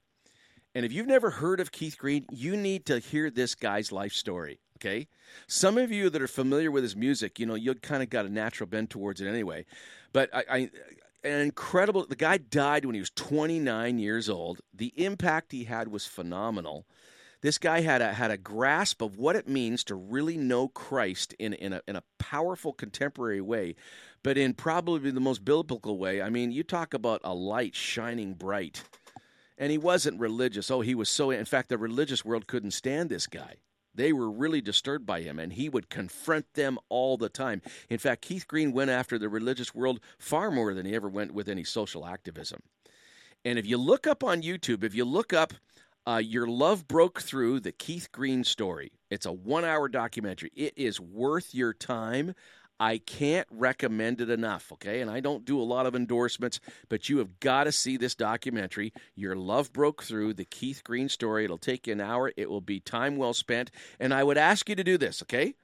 and if you've never heard of Keith Green, you need to hear this guy's life story. Okay, some of you that are familiar with his music, you know, you kind of got a natural bend towards it anyway. But I, I an incredible. The guy died when he was 29 years old. The impact he had was phenomenal. This guy had a had a grasp of what it means to really know Christ in in a in a powerful contemporary way, but in probably the most biblical way. I mean, you talk about a light shining bright. And he wasn't religious. Oh, he was so in fact the religious world couldn't stand this guy. They were really disturbed by him, and he would confront them all the time. In fact, Keith Green went after the religious world far more than he ever went with any social activism. And if you look up on YouTube, if you look up uh, Your Love Broke Through, the Keith Green story, it's a one hour documentary. It is worth your time. I can't recommend it enough, okay? And I don't do a lot of endorsements, but you have got to see this documentary. Your Love Broke Through, the Keith Green story. It'll take you an hour. It will be time well spent. And I would ask you to do this, okay?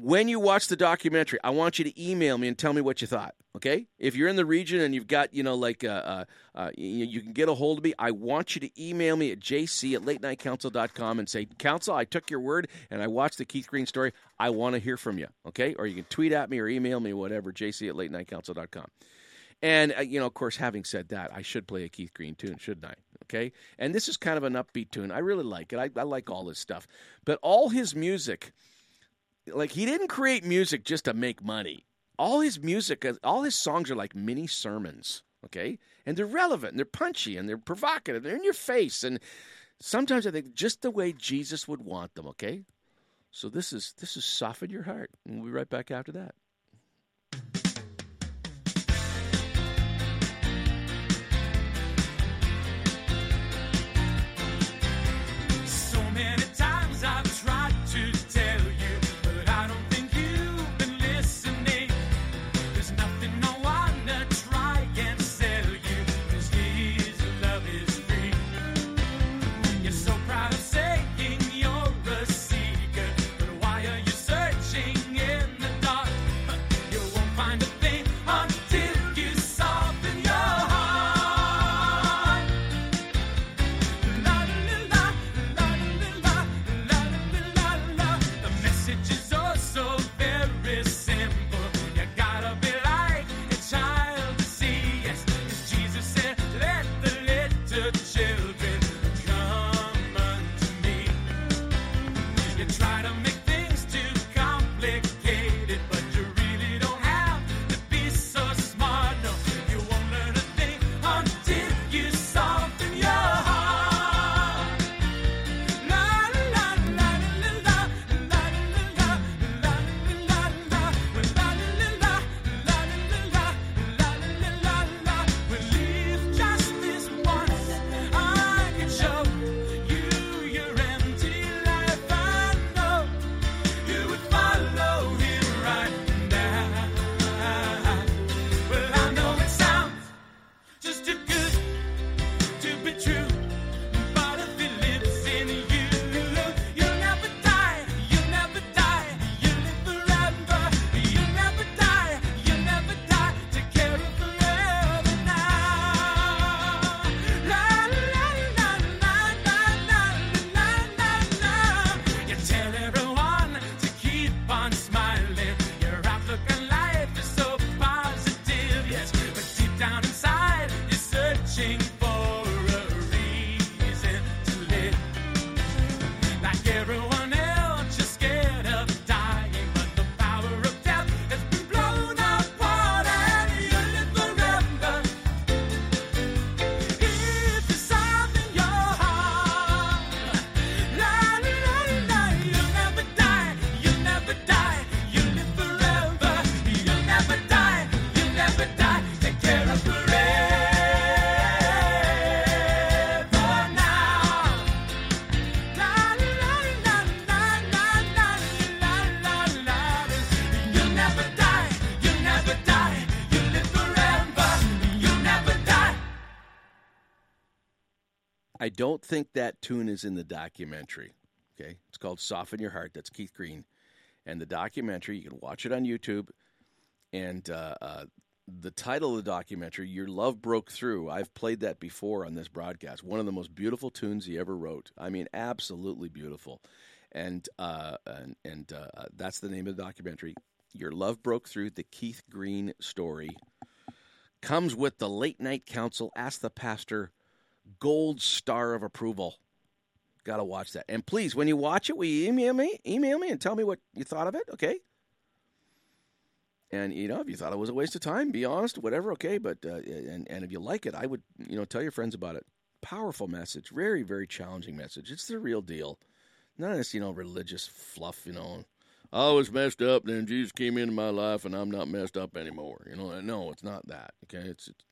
When you watch the documentary, I want you to email me and tell me what you thought. Okay, if you're in the region and you've got, you know, like, uh, uh, uh, you, you, can get a hold of me. I want you to email me at jc at late night latenightcouncil.com and say, Council, I took your word and I watched the Keith Green story. I want to hear from you. Okay, or you can tweet at me or email me, whatever, jc at late night latenightcouncil.com. And, uh, you know, of course, having said that, I should play a Keith Green tune, shouldn't I? Okay, and this is kind of an upbeat tune. I really like it. I, I like all his stuff, but all his music like he didn't create music just to make money. All his music, all his songs are like mini sermons, okay? And they're relevant, and they're punchy, and they're provocative. They're in your face, and sometimes I think just the way Jesus would want them, okay? So this is this is soften your heart, and we'll be right back after that. Don't think that tune is in the documentary. Okay, it's called "Soften Your Heart." That's Keith Green, and the documentary you can watch it on YouTube. And uh, uh, the title of the documentary, "Your Love Broke Through," I've played that before on this broadcast. One of the most beautiful tunes he ever wrote. I mean, absolutely beautiful. And uh, and, and uh, that's the name of the documentary. "Your Love Broke Through," the Keith Green story comes with the late night council. Ask the pastor, gold star of approval. Got to watch that. And please, when you watch it, will you email me? Email me and tell me what you thought of it, okay? And you know, if you thought it was a waste of time, be honest, whatever, okay. But uh, and and if you like it, I would you know tell your friends about it. Powerful message, very very challenging message. It's the real deal. None of this you know religious fluff. You know, I was messed up, then Jesus came into my life, and I'm not messed up anymore. You know, no, it's not that. Okay, it's, it's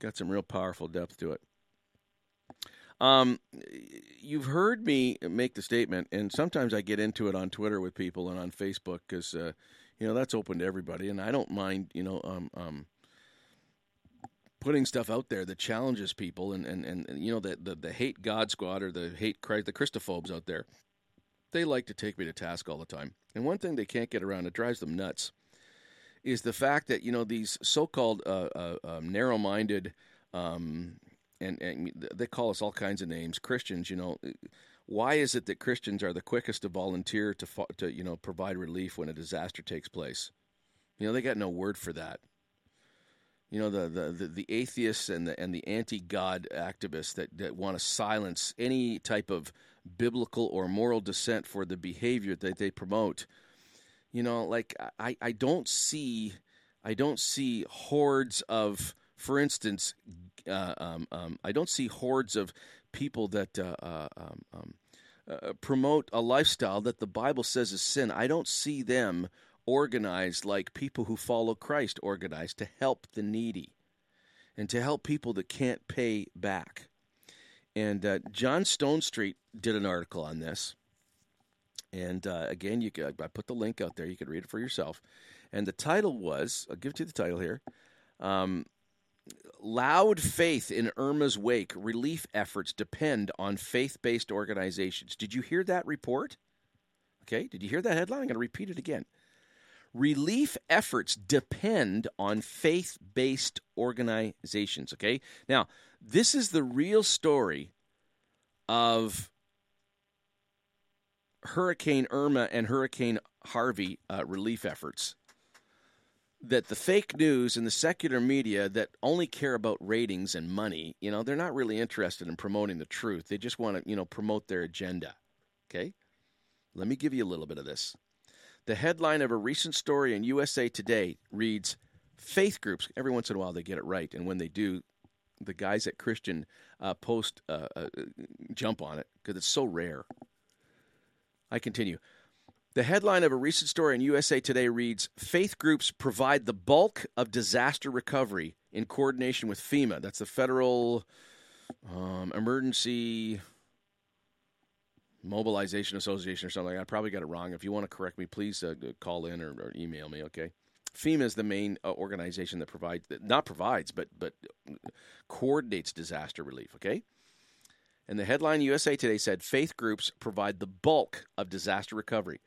got some real powerful depth to it. Um, you've heard me make the statement, and sometimes I get into it on Twitter with people and on Facebook because, uh, you know, that's open to everybody, and I don't mind, you know, um, um, putting stuff out there that challenges people, and, and, and, you know, the, the, the hate God squad or the hate Christ, the Christophobes out there, they like to take me to task all the time. And one thing they can't get around, it drives them nuts, is the fact that, you know, these so called uh, uh, um, narrow minded, um, and, and they call us all kinds of names. Christians, you know, why is it that Christians are the quickest to volunteer to to you know provide relief when a disaster takes place? You know, they got no word for that. You know, the the, the, the atheists and the and the anti God activists that, that want to silence any type of biblical or moral dissent for the behavior that they promote. You know, like I, I don't see I don't see hordes of, for instance, uh, um, um, I don't see hordes of people that uh, uh, um, um, uh, promote a lifestyle that the Bible says is sin. I don't see them organized like people who follow Christ organized to help the needy and to help people that can't pay back. And uh, John Stonestreet did an article on this. And uh, again, you could, I put the link out there. You could read it for yourself. And the title was I'll give to you the title here. Um, Loud faith in Irma's wake. Relief efforts depend on faith based organizations. Did you hear that report? Okay, did you hear that headline? I'm going to repeat it again. Relief efforts depend on faith based organizations. Okay, now this is the real story of Hurricane Irma and Hurricane Harvey uh, relief efforts that the fake news and the secular media that only care about ratings and money, you know, they're not really interested in promoting the truth. They just want to, you know, promote their agenda. Okay? Let me give you a little bit of this. The headline of a recent story in USA Today reads Faith groups, every once in a while they get it right. And when they do, the guys at Christian uh, Post uh, uh, jump on it because it's so rare. I continue. The headline of a recent story in USA Today reads Faith groups provide the bulk of disaster recovery in coordination with FEMA. That's the Federal um, Emergency Mobilization Association or something. I probably got it wrong. If you want to correct me, please uh, call in or, or, email me, okay? FEMA is the main uh, organization that provides, not provides, but, but coordinates disaster relief, okay? And the headline USA Today said faith groups provide the bulk of disaster recovery.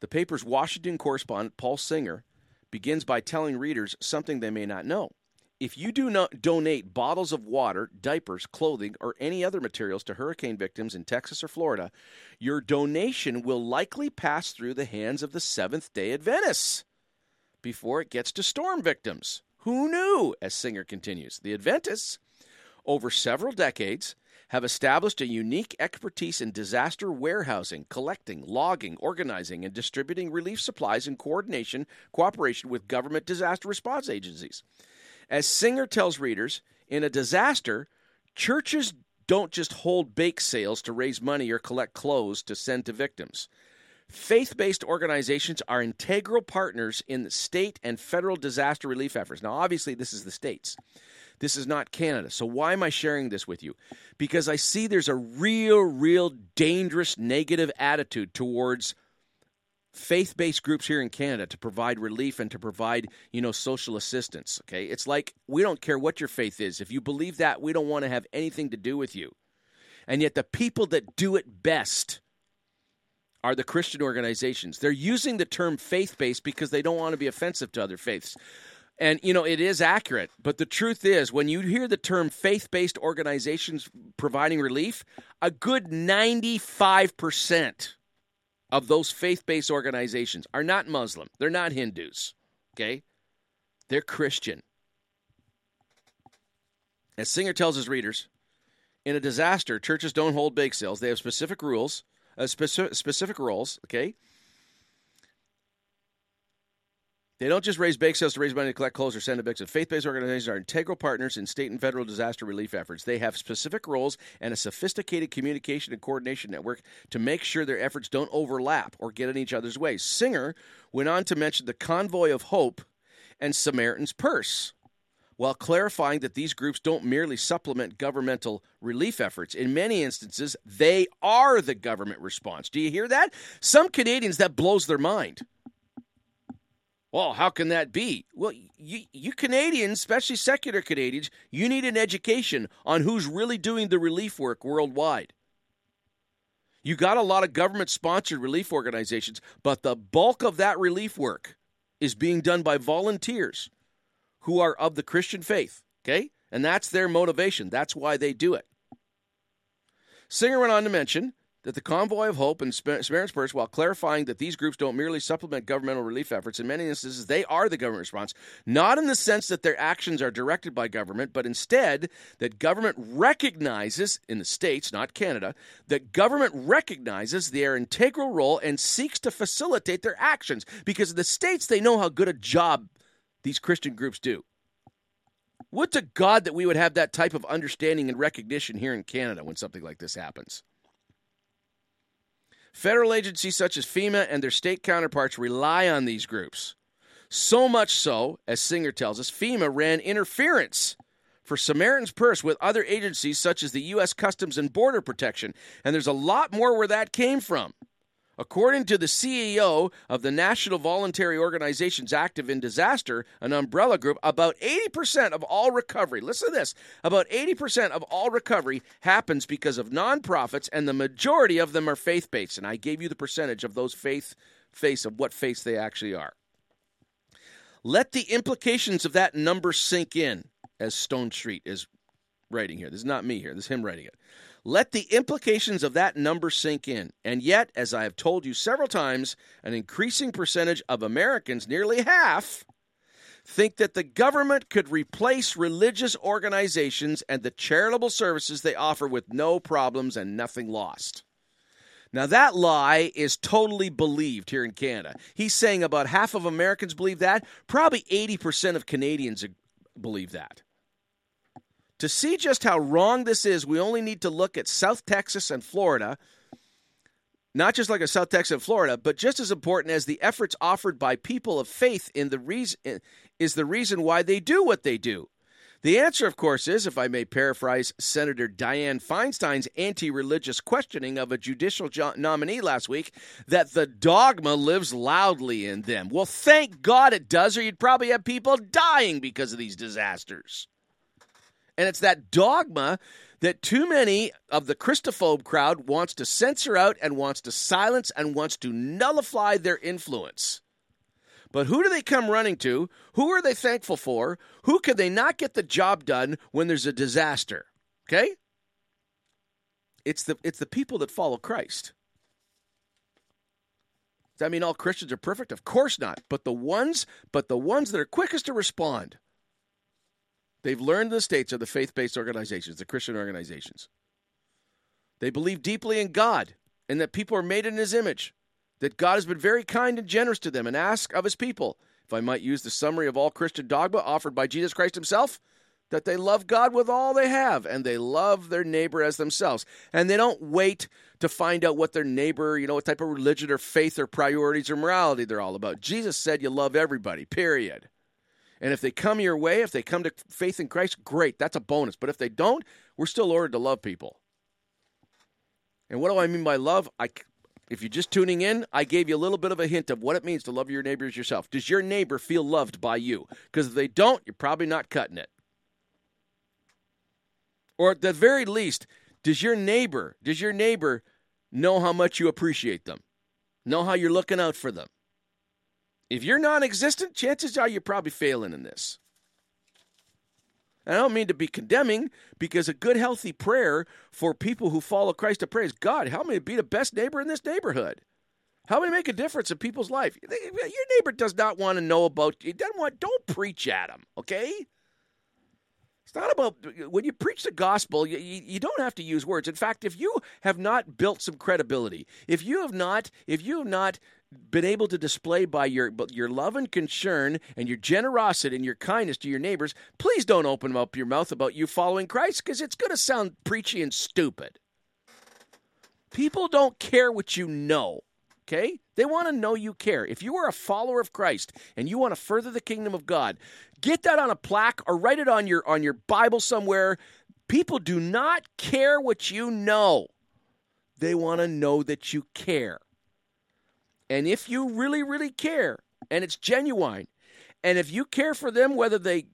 The paper's Washington correspondent, Paul Singer, begins by telling readers something they may not know. If you do not donate bottles of water, diapers, clothing, or any other materials to hurricane victims in Texas or Florida, your donation will likely pass through the hands of the Seventh day Adventists before it gets to storm victims. Who knew? As Singer continues. The Adventists, over several decades, have established a unique expertise in disaster warehousing, collecting, logging, organizing, and distributing relief supplies in coordination, cooperation with government disaster response agencies. As Singer tells readers, in a disaster, churches don't just hold bake sales to raise money or collect clothes to send to victims. Faith based organizations are integral partners in the state and federal disaster relief efforts. Now, obviously, this is the states. This is not Canada. So why am I sharing this with you? Because I see there's a real, real dangerous negative attitude towards faith based groups here in Canada to provide relief and to provide, you know, social assistance. Okay. It's like we don't care what your faith is. If you believe that, we don't want to have anything to do with you. And yet, the people that do it best are the Christian organizations. They're using the term faith based because they don't want to be offensive to other faiths. And, you know, it is accurate. But the truth is, when you hear the term faith based organizations providing relief, a good 95% of those faith based organizations are not Muslim. They're not Hindus. Okay? They're Christian. As Singer tells his readers, in a disaster, churches don't hold bake sales. They have specific rules, uh, specific, specific roles, okay? They don't just raise bake sales to raise money to collect clothes or send a bake Faith based organizations are integral partners in state and federal disaster relief efforts. They have specific roles and a sophisticated communication and coordination network to make sure their efforts don't overlap or get in each other's way. Singer went on to mention the Convoy of Hope and Samaritan's Purse while clarifying that these groups don't merely supplement governmental relief efforts. In many instances, they are the government response. Do you hear that? Some Canadians, that blows their mind. Well, how can that be? Well, you, you Canadians, especially secular Canadians, you need an education on who's really doing the relief work worldwide. You got a lot of government sponsored relief organizations, but the bulk of that relief work is being done by volunteers who are of the Christian faith, okay? And that's their motivation. That's why they do it. Singer went on to mention that the Convoy of Hope and Samaritan's Purse, while clarifying that these groups don't merely supplement governmental relief efforts, in many instances they are the government response, not in the sense that their actions are directed by government, but instead that government recognizes, in the States, not Canada, that government recognizes their integral role and seeks to facilitate their actions. Because in the States, they know how good a job these Christian groups do. Would to God that we would have that type of understanding and recognition here in Canada when something like this happens. Federal agencies such as FEMA and their state counterparts rely on these groups. So much so, as Singer tells us, FEMA ran interference for Samaritan's Purse with other agencies such as the U.S. Customs and Border Protection. And there's a lot more where that came from. According to the CEO of the National Voluntary Organizations Active in Disaster, an umbrella group, about 80% of all recovery, listen to this, about 80% of all recovery happens because of nonprofits, and the majority of them are faith based. And I gave you the percentage of those faith face of what faiths they actually are. Let the implications of that number sink in, as Stonestreet is writing here. This is not me here, this is him writing it. Let the implications of that number sink in. And yet, as I have told you several times, an increasing percentage of Americans, nearly half, think that the government could replace religious organizations and the charitable services they offer with no problems and nothing lost. Now, that lie is totally believed here in Canada. He's saying about half of Americans believe that. Probably 80% of Canadians believe that. To see just how wrong this is, we only need to look at South Texas and Florida. Not just like a South Texas and Florida, but just as important as the efforts offered by people of faith in the reason is the reason why they do what they do. The answer, of course, is, if I may paraphrase Senator Dianne Feinstein's anti religious questioning of a judicial jo- nominee last week, that the dogma lives loudly in them. Well, thank God it does, or you'd probably have people dying because of these disasters. And it's that dogma that too many of the Christophobe crowd wants to censor out and wants to silence and wants to nullify their influence. But who do they come running to? Who are they thankful for? Who can they not get the job done when there's a disaster? Okay? It's the it's the people that follow Christ. Does that mean all Christians are perfect? Of course not. But the ones, but the ones that are quickest to respond They've learned the states are the faith based organizations, the Christian organizations. They believe deeply in God and that people are made in His image, that God has been very kind and generous to them, and ask of His people, if I might use the summary of all Christian dogma offered by Jesus Christ Himself, that they love God with all they have and they love their neighbor as themselves. And they don't wait to find out what their neighbor, you know, what type of religion or faith or priorities or morality they're all about. Jesus said you love everybody, period. And if they come your way, if they come to faith in Christ, great, that's a bonus. But if they don't, we're still ordered to love people. And what do I mean by love? I, if you're just tuning in, I gave you a little bit of a hint of what it means to love your neighbors yourself. Does your neighbor feel loved by you? Because if they don't, you're probably not cutting it. Or at the very least, Does your neighbor, does your neighbor know how much you appreciate them? Know how you're looking out for them? If you're non existent, chances are you're probably failing in this. I don't mean to be condemning because a good, healthy prayer for people who follow Christ to praise God, help me be the best neighbor in this neighborhood. Help me make a difference in people's life. Your neighbor does not want to know about you. Doesn't want. Don't preach at him. Okay. It's not about when you preach the gospel. You, you don't have to use words. In fact, if you have not built some credibility, if you have not, if you have not been able to display by your your love and concern and your generosity and your kindness to your neighbors, please don't open up your mouth about you following Christ because it's going to sound preachy and stupid. People don't care what you know. Okay? They want to know you care. If you are a follower of Christ and you want to further the kingdom of God, get that on a plaque or write it on your on your Bible somewhere. People do not care what you know. They want to know that you care. And if you really, really care, and it's genuine, and if you care for them, whether they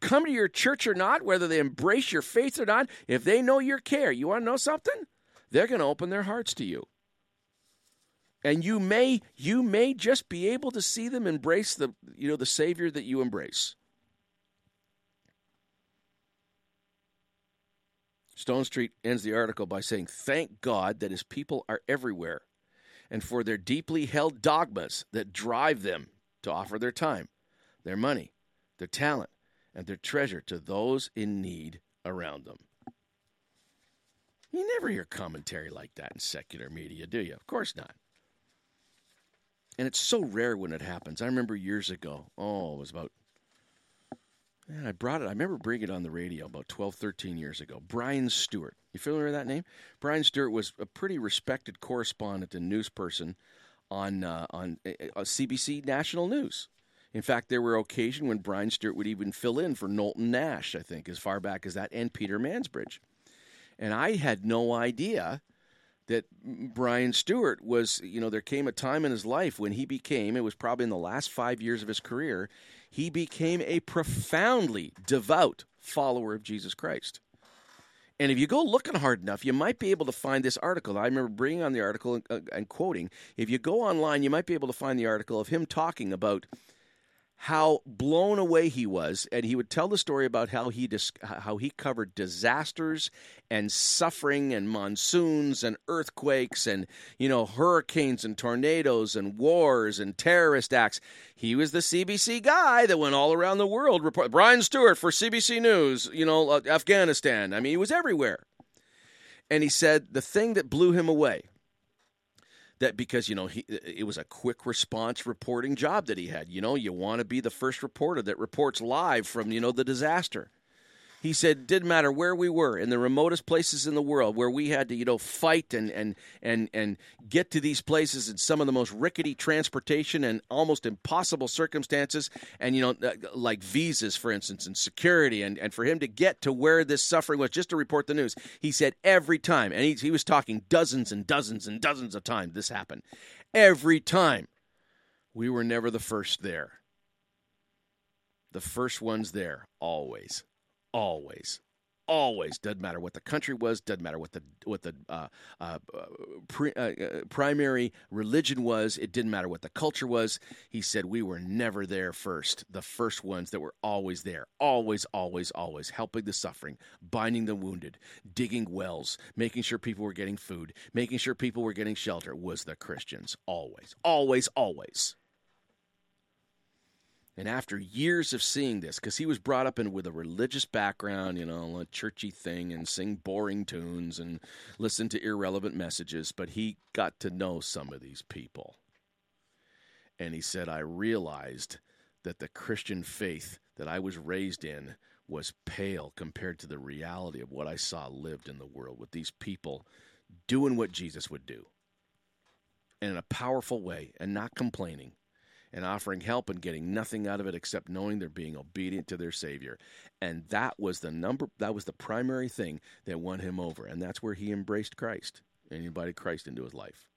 come to your church or not, whether they embrace your faith or not, if they know your care, you want to know something? They're going to open their hearts to you. And you may you may just be able to see them embrace the you know the savior that you embrace. Stonestreet ends the article by saying, "Thank God that his people are everywhere and for their deeply held dogmas that drive them to offer their time, their money, their talent, and their treasure to those in need around them. You never hear commentary like that in secular media, do you? Of course not. And it's so rare when it happens. I remember years ago, oh, it was about Man, I brought it. I remember bringing it on the radio about 12, 13 years ago. Brian Stewart. You familiar with that name? Brian Stewart was a pretty respected correspondent and news person on uh, on uh, CBC National News. In fact, there were occasions when Brian Stewart would even fill in for Knowlton Nash, I think, as far back as that, and Peter Mansbridge. And I had no idea that Brian Stewart was, you know, there came a time in his life when he became, it was probably in the last five years of his career, he became a profoundly devout follower of Jesus Christ. And if you go looking hard enough, you might be able to find this article. I remember bringing on the article and, uh, and quoting. If you go online, you might be able to find the article of him talking about how blown away he was and he would tell the story about how he dis- how he covered disasters and suffering and monsoons and earthquakes and you know hurricanes and tornadoes and wars and terrorist acts. He was the CBC guy that went all around the world report Brian Stewart for CBC News you know uh, Afghanistan. I mean he was everywhere. And he said the thing that blew him away that because you know he it was a quick response reporting job that he had. You know, you want to be the first reporter that reports live from you know the disaster. He said, didn't matter where we were in the remotest places in the world where we had to, you know, fight and and and and get to these places in some of the most rickety transportation and almost impossible circumstances, and you know, uh, like visas, for instance, and security, and and for him to get to where this suffering was, just to report the news. He said every time, and he he was talking dozens and dozens and dozens of times this happened. Every time, we were never the first there. The first ones there, always always. Always. Doesn't matter what the country was doesn't matter what the what the uh, uh, pre, uh, uh, primary religion was it didn't matter what the culture was. He said we were never there first. The first ones that were always there. Always always always helping the suffering binding the wounded digging wells making sure people were getting food making sure people were getting shelter was the christians. Always. Always always and after years of seeing this, because he was brought up in with a religious background, you know, a churchy thing, and sing boring tunes and listen to irrelevant messages, but he got to know some of these people. And he said, I realized that the Christian faith that I was raised in was pale compared to the reality of what I saw lived in the world with these people doing what Jesus would do and in a powerful way and not complaining and offering help and getting nothing out of it except knowing they're being obedient to their savior. And that was the number that was the primary thing that won him over and that's where he embraced christ and invited christ into his life.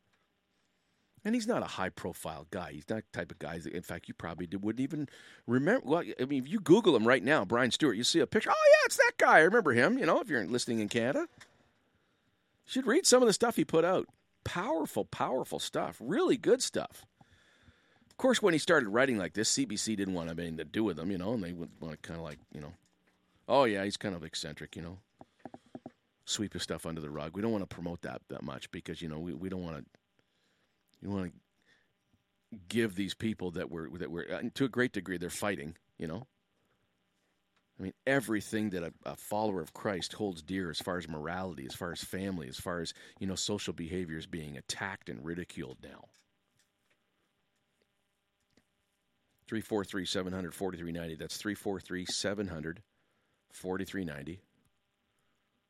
And he's not a high profile guy. He's not the type of guy that in fact you probably wouldn't even remember. Well i mean if you google him right now brian stewart you see a picture. Oh yeah it's that guy. I remember him you know if you're listening in canada. Should read some of the stuff he put out. Powerful, powerful stuff. Really good stuff. Course, when he started writing like this, CBC didn't want to have anything to do with him, you know, and they would want to kind of like, you know, oh yeah, he's kind of eccentric, you know, sweep his stuff under the rug. We don't want to promote that that much because you know we, we don't want to you want to give these people that we're that we're uh, to a great degree they're fighting, you know. I mean, everything that a, a, follower of Christ holds dear as far as morality, as far as family, as far as, you know, social behavior is being attacked and ridiculed now. 343 700 4390. That's 343 700 4390.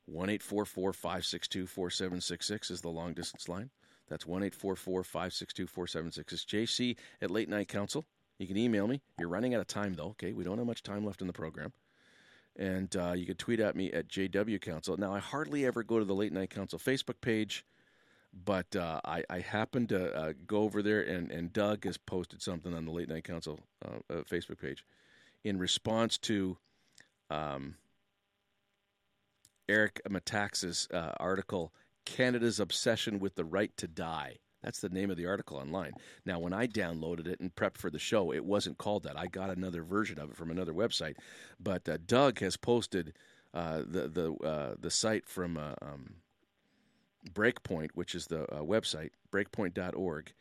1 562 4766 is the long distance line. That's 1 562 4766. JC at Late Night Council. You can email me. You're running out of time, though, okay? We don't have much time left in the program. And uh, you can tweet at me at JW Council. Now, I hardly ever go to the Late Night Council Facebook page, but uh, I, I happen to uh, go over there, and, and Doug has posted something on the Late Night Council uh, uh, Facebook page in response to um, Eric Metaxas' uh, article, Canada's Obsession with the Right to Die. That's the name of the article online. Now, when I downloaded it and prepped for the show, it wasn't called that. I got another version of it from another website. But uh, Doug has posted the the the site from um, Breakpoint, which is the uh, website breakpoint.org,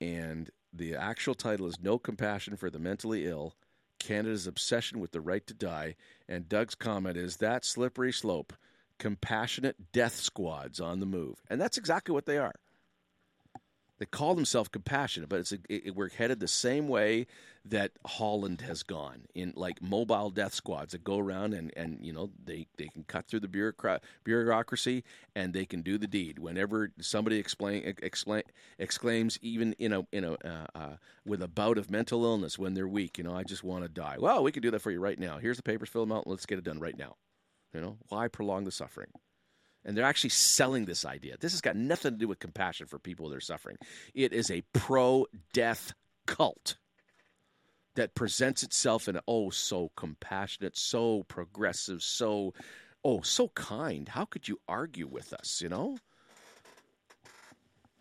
and the actual title is "No Compassion for the Mentally Ill." Canada's obsession with the right to die, and Doug's comment is that slippery slope, compassionate death squads on the move, and that's exactly what they are. They call themselves compassionate, but it's a, it, we're headed the same way that Holland has gone in like mobile death squads that go around and, and you know they, they can cut through the bureaucracy and they can do the deed. Whenever somebody explain, explain, exclaims, even in a in a uh, uh, with a bout of mental illness when they're weak, you know, I just want to die. Well, we can do that for you right now. Here's the papers, fill them out. Let's get it done right now. You know, why prolong the suffering? And they're actually selling this idea. This has got nothing to do with compassion for people that are suffering. It is a pro death cult that presents itself in oh so compassionate, so progressive, so oh so kind. How could you argue with us, you know?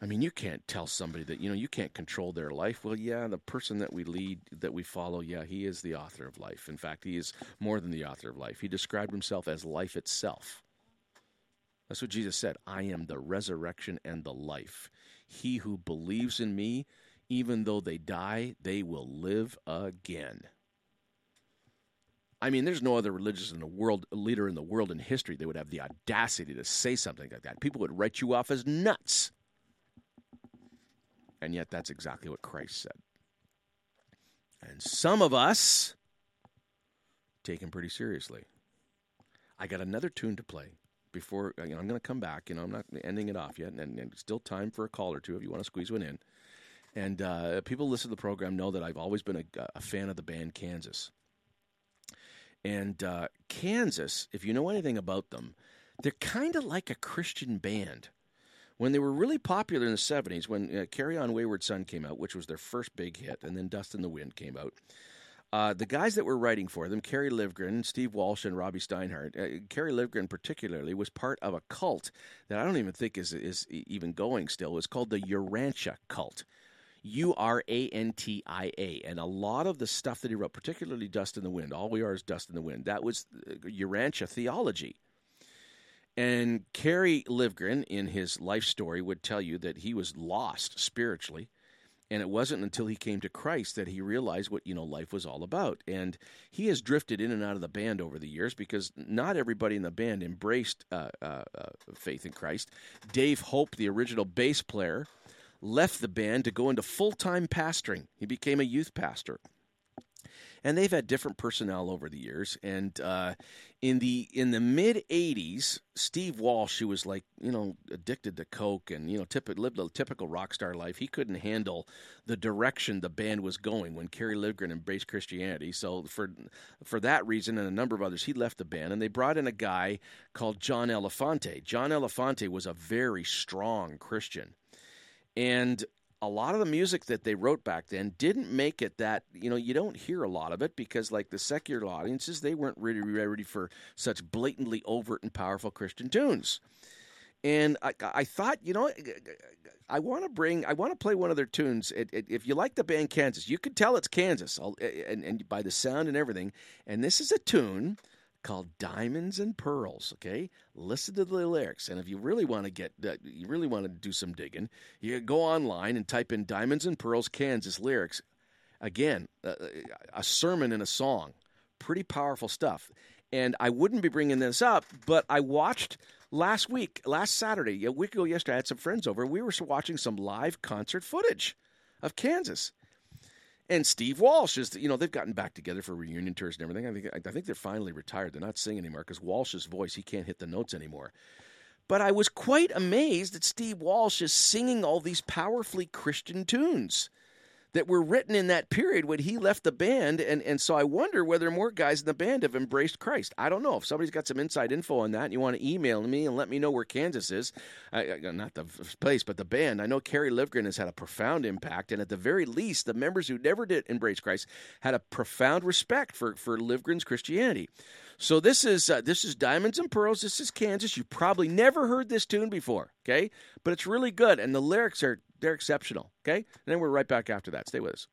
I mean, you can't tell somebody that, you know, you can't control their life. Well, yeah, the person that we lead, that we follow, yeah, he is the author of life. In fact, he is more than the author of life. He described himself as life itself. That's what Jesus said. I am the resurrection and the life. He who believes in me, even though they die, they will live again. I mean, there's no other religious in the world, leader in the world in history that would have the audacity to say something like that. People would write you off as nuts. And yet, that's exactly what Christ said. And some of us take him pretty seriously. I got another tune to play before you know, I'm going to come back. You know, I'm not ending it off yet, and, and, still time for a call or two if you want to squeeze one in. And uh, people listen to the program know that I've always been a, a fan of the band Kansas. And uh, Kansas, if you know anything about them, they're kind of like a Christian band. When they were really popular in the 70s, when uh, Carry On Wayward Son came out, which was their first big hit, and then Dust in the Wind came out, uh, the guys that were writing for them, Kerry Livgren, Steve Walsh, and Robbie Steinhardt. Uh, Kerry Livgren, particularly, was part of a cult that I don't even think is is even going still. It's called the Urantia cult. U R A N T I A. And a lot of the stuff that he wrote, particularly Dust in the Wind, all we are is dust in the wind, that was uh, Urantia theology. And Kerry Livgren, in his life story, would tell you that he was lost spiritually and it wasn't until he came to Christ that he realized what you know life was all about. And he has drifted in and out of the band over the years because not everybody in the band embraced uh, uh, uh, faith in Christ. Dave Hope, the original bass player, left the band to go into full time pastoring. He became a youth pastor and they've had different personnel over the years. And uh, in the in the mid '80s, Steve Walsh, who was like you know addicted to coke and you know lived a typical rock star life, he couldn't handle the direction the band was going when Kerry Livgren embraced Christianity. So for for that reason and a number of others, he left the band, and they brought in a guy called John Elefante. John Elefante was a very strong Christian. And a lot of the music that they wrote back then didn't make it that you know you don't hear a lot of it because like the secular audiences they weren't really ready for such blatantly overt and powerful christian tunes And I, I thought, you know, I want to bring, I want to play one of their tunes. It, it, if you like the band Kansas, you could tell it's Kansas, and, and by the sound and everything. And this is a tune called Diamonds and Pearls. Okay, listen to the lyrics, and if you really want to get, uh, you really want to do some digging, you go online and type in Diamonds and Pearls Kansas lyrics. Again, uh, a sermon in a song, pretty powerful stuff. And I wouldn't be bringing this up, but I watched last week, last Saturday, a week ago yesterday, I had some friends over. We were watching some live concert footage of Kansas. And Steve Walsh is, you know, they've gotten back together for reunion tours and everything. I think, I think they're finally retired. They're not singing anymore because Walsh's voice, he can't hit the notes anymore. But I was quite amazed that Steve Walsh is singing all these powerfully Christian tunes that were written in that period when he left the band. And, and so I wonder whether more guys in the band have embraced Christ. I don't know. If somebody's got some inside info on that and you want to email me and let me know where Kansas is, I, I, uh, not the place, but the band. I know Kerry Livgren has had a profound impact. And at the very least, the members who never did embrace Christ had a profound respect for, for Livgren's Christianity. So this is uh, this is Diamonds and Pearls. This is Kansas. You probably never heard this tune before, okay? But it's really good, and the lyrics are they're exceptional. Okay, and then we're right back after that. Stay with us.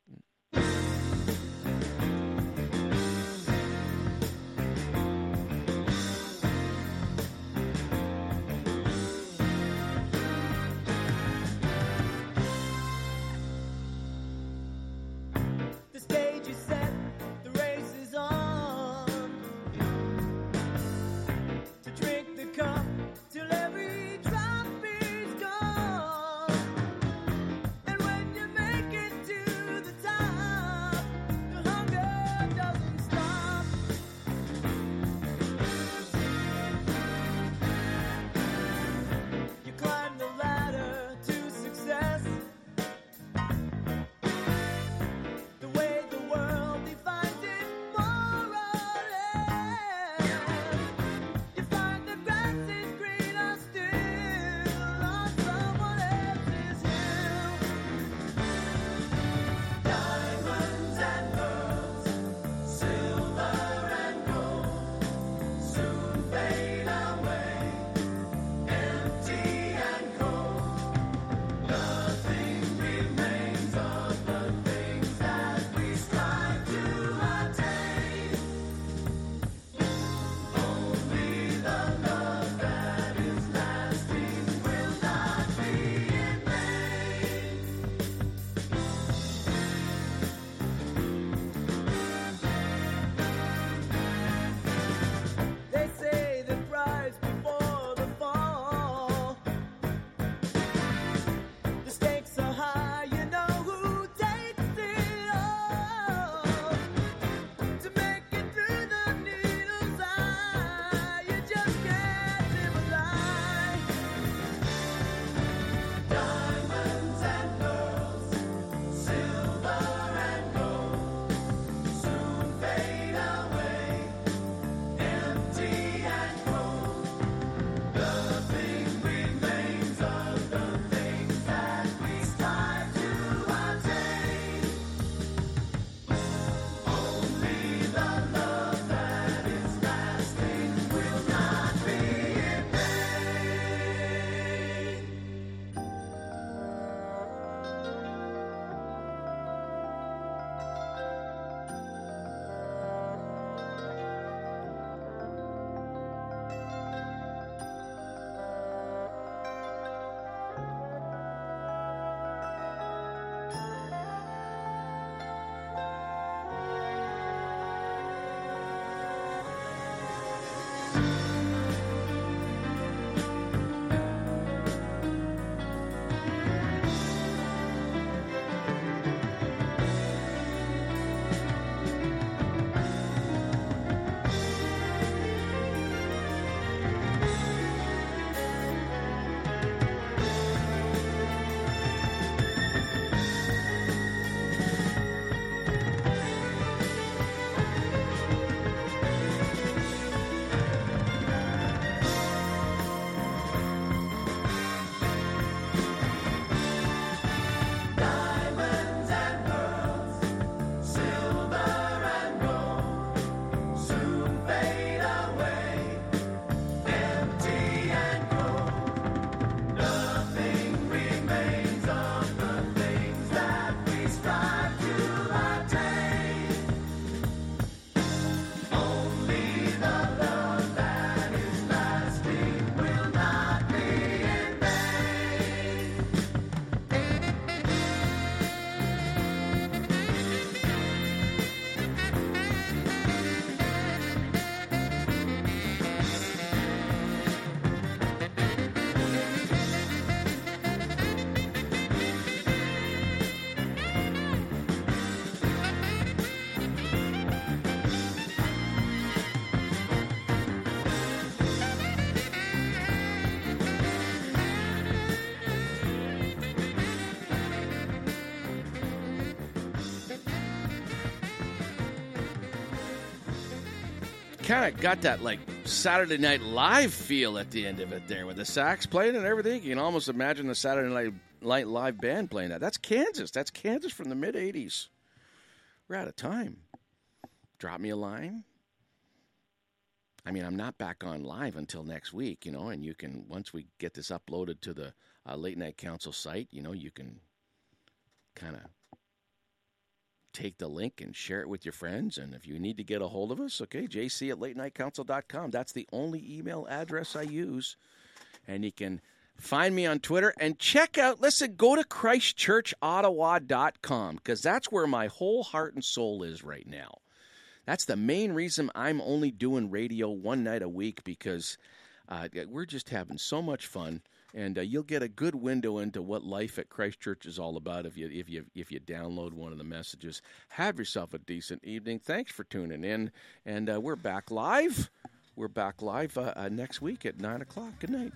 Kind of got that like Saturday Night Live feel at the end of it there with the sax playing and everything. You can almost imagine the Saturday Night Night Live band playing that. That's Kansas. That's Kansas from the mid 80s. We're out of time. Drop me a line. I mean, I'm not back on live until next week, you know, and you can, once we get this uploaded to the uh, Late Night Council site, you know, you can kind of take the link and share it with your friends. And if you need to get a hold of us, okay, jc at latenightcouncil.com. That's the only email address I use. And you can find me on Twitter and check out, listen, go to christchurchottawa.com because that's where my whole heart and soul is right now. That's the main reason I'm only doing radio one night a week because uh, we're just having so much fun, and uh, you'll get a good window into what life at Christchurch is all about if you if you if you download one of the messages. Have yourself a decent evening. Thanks for tuning in, and uh, we're back live. We're back live uh, uh, next week at nine o'clock. Good night.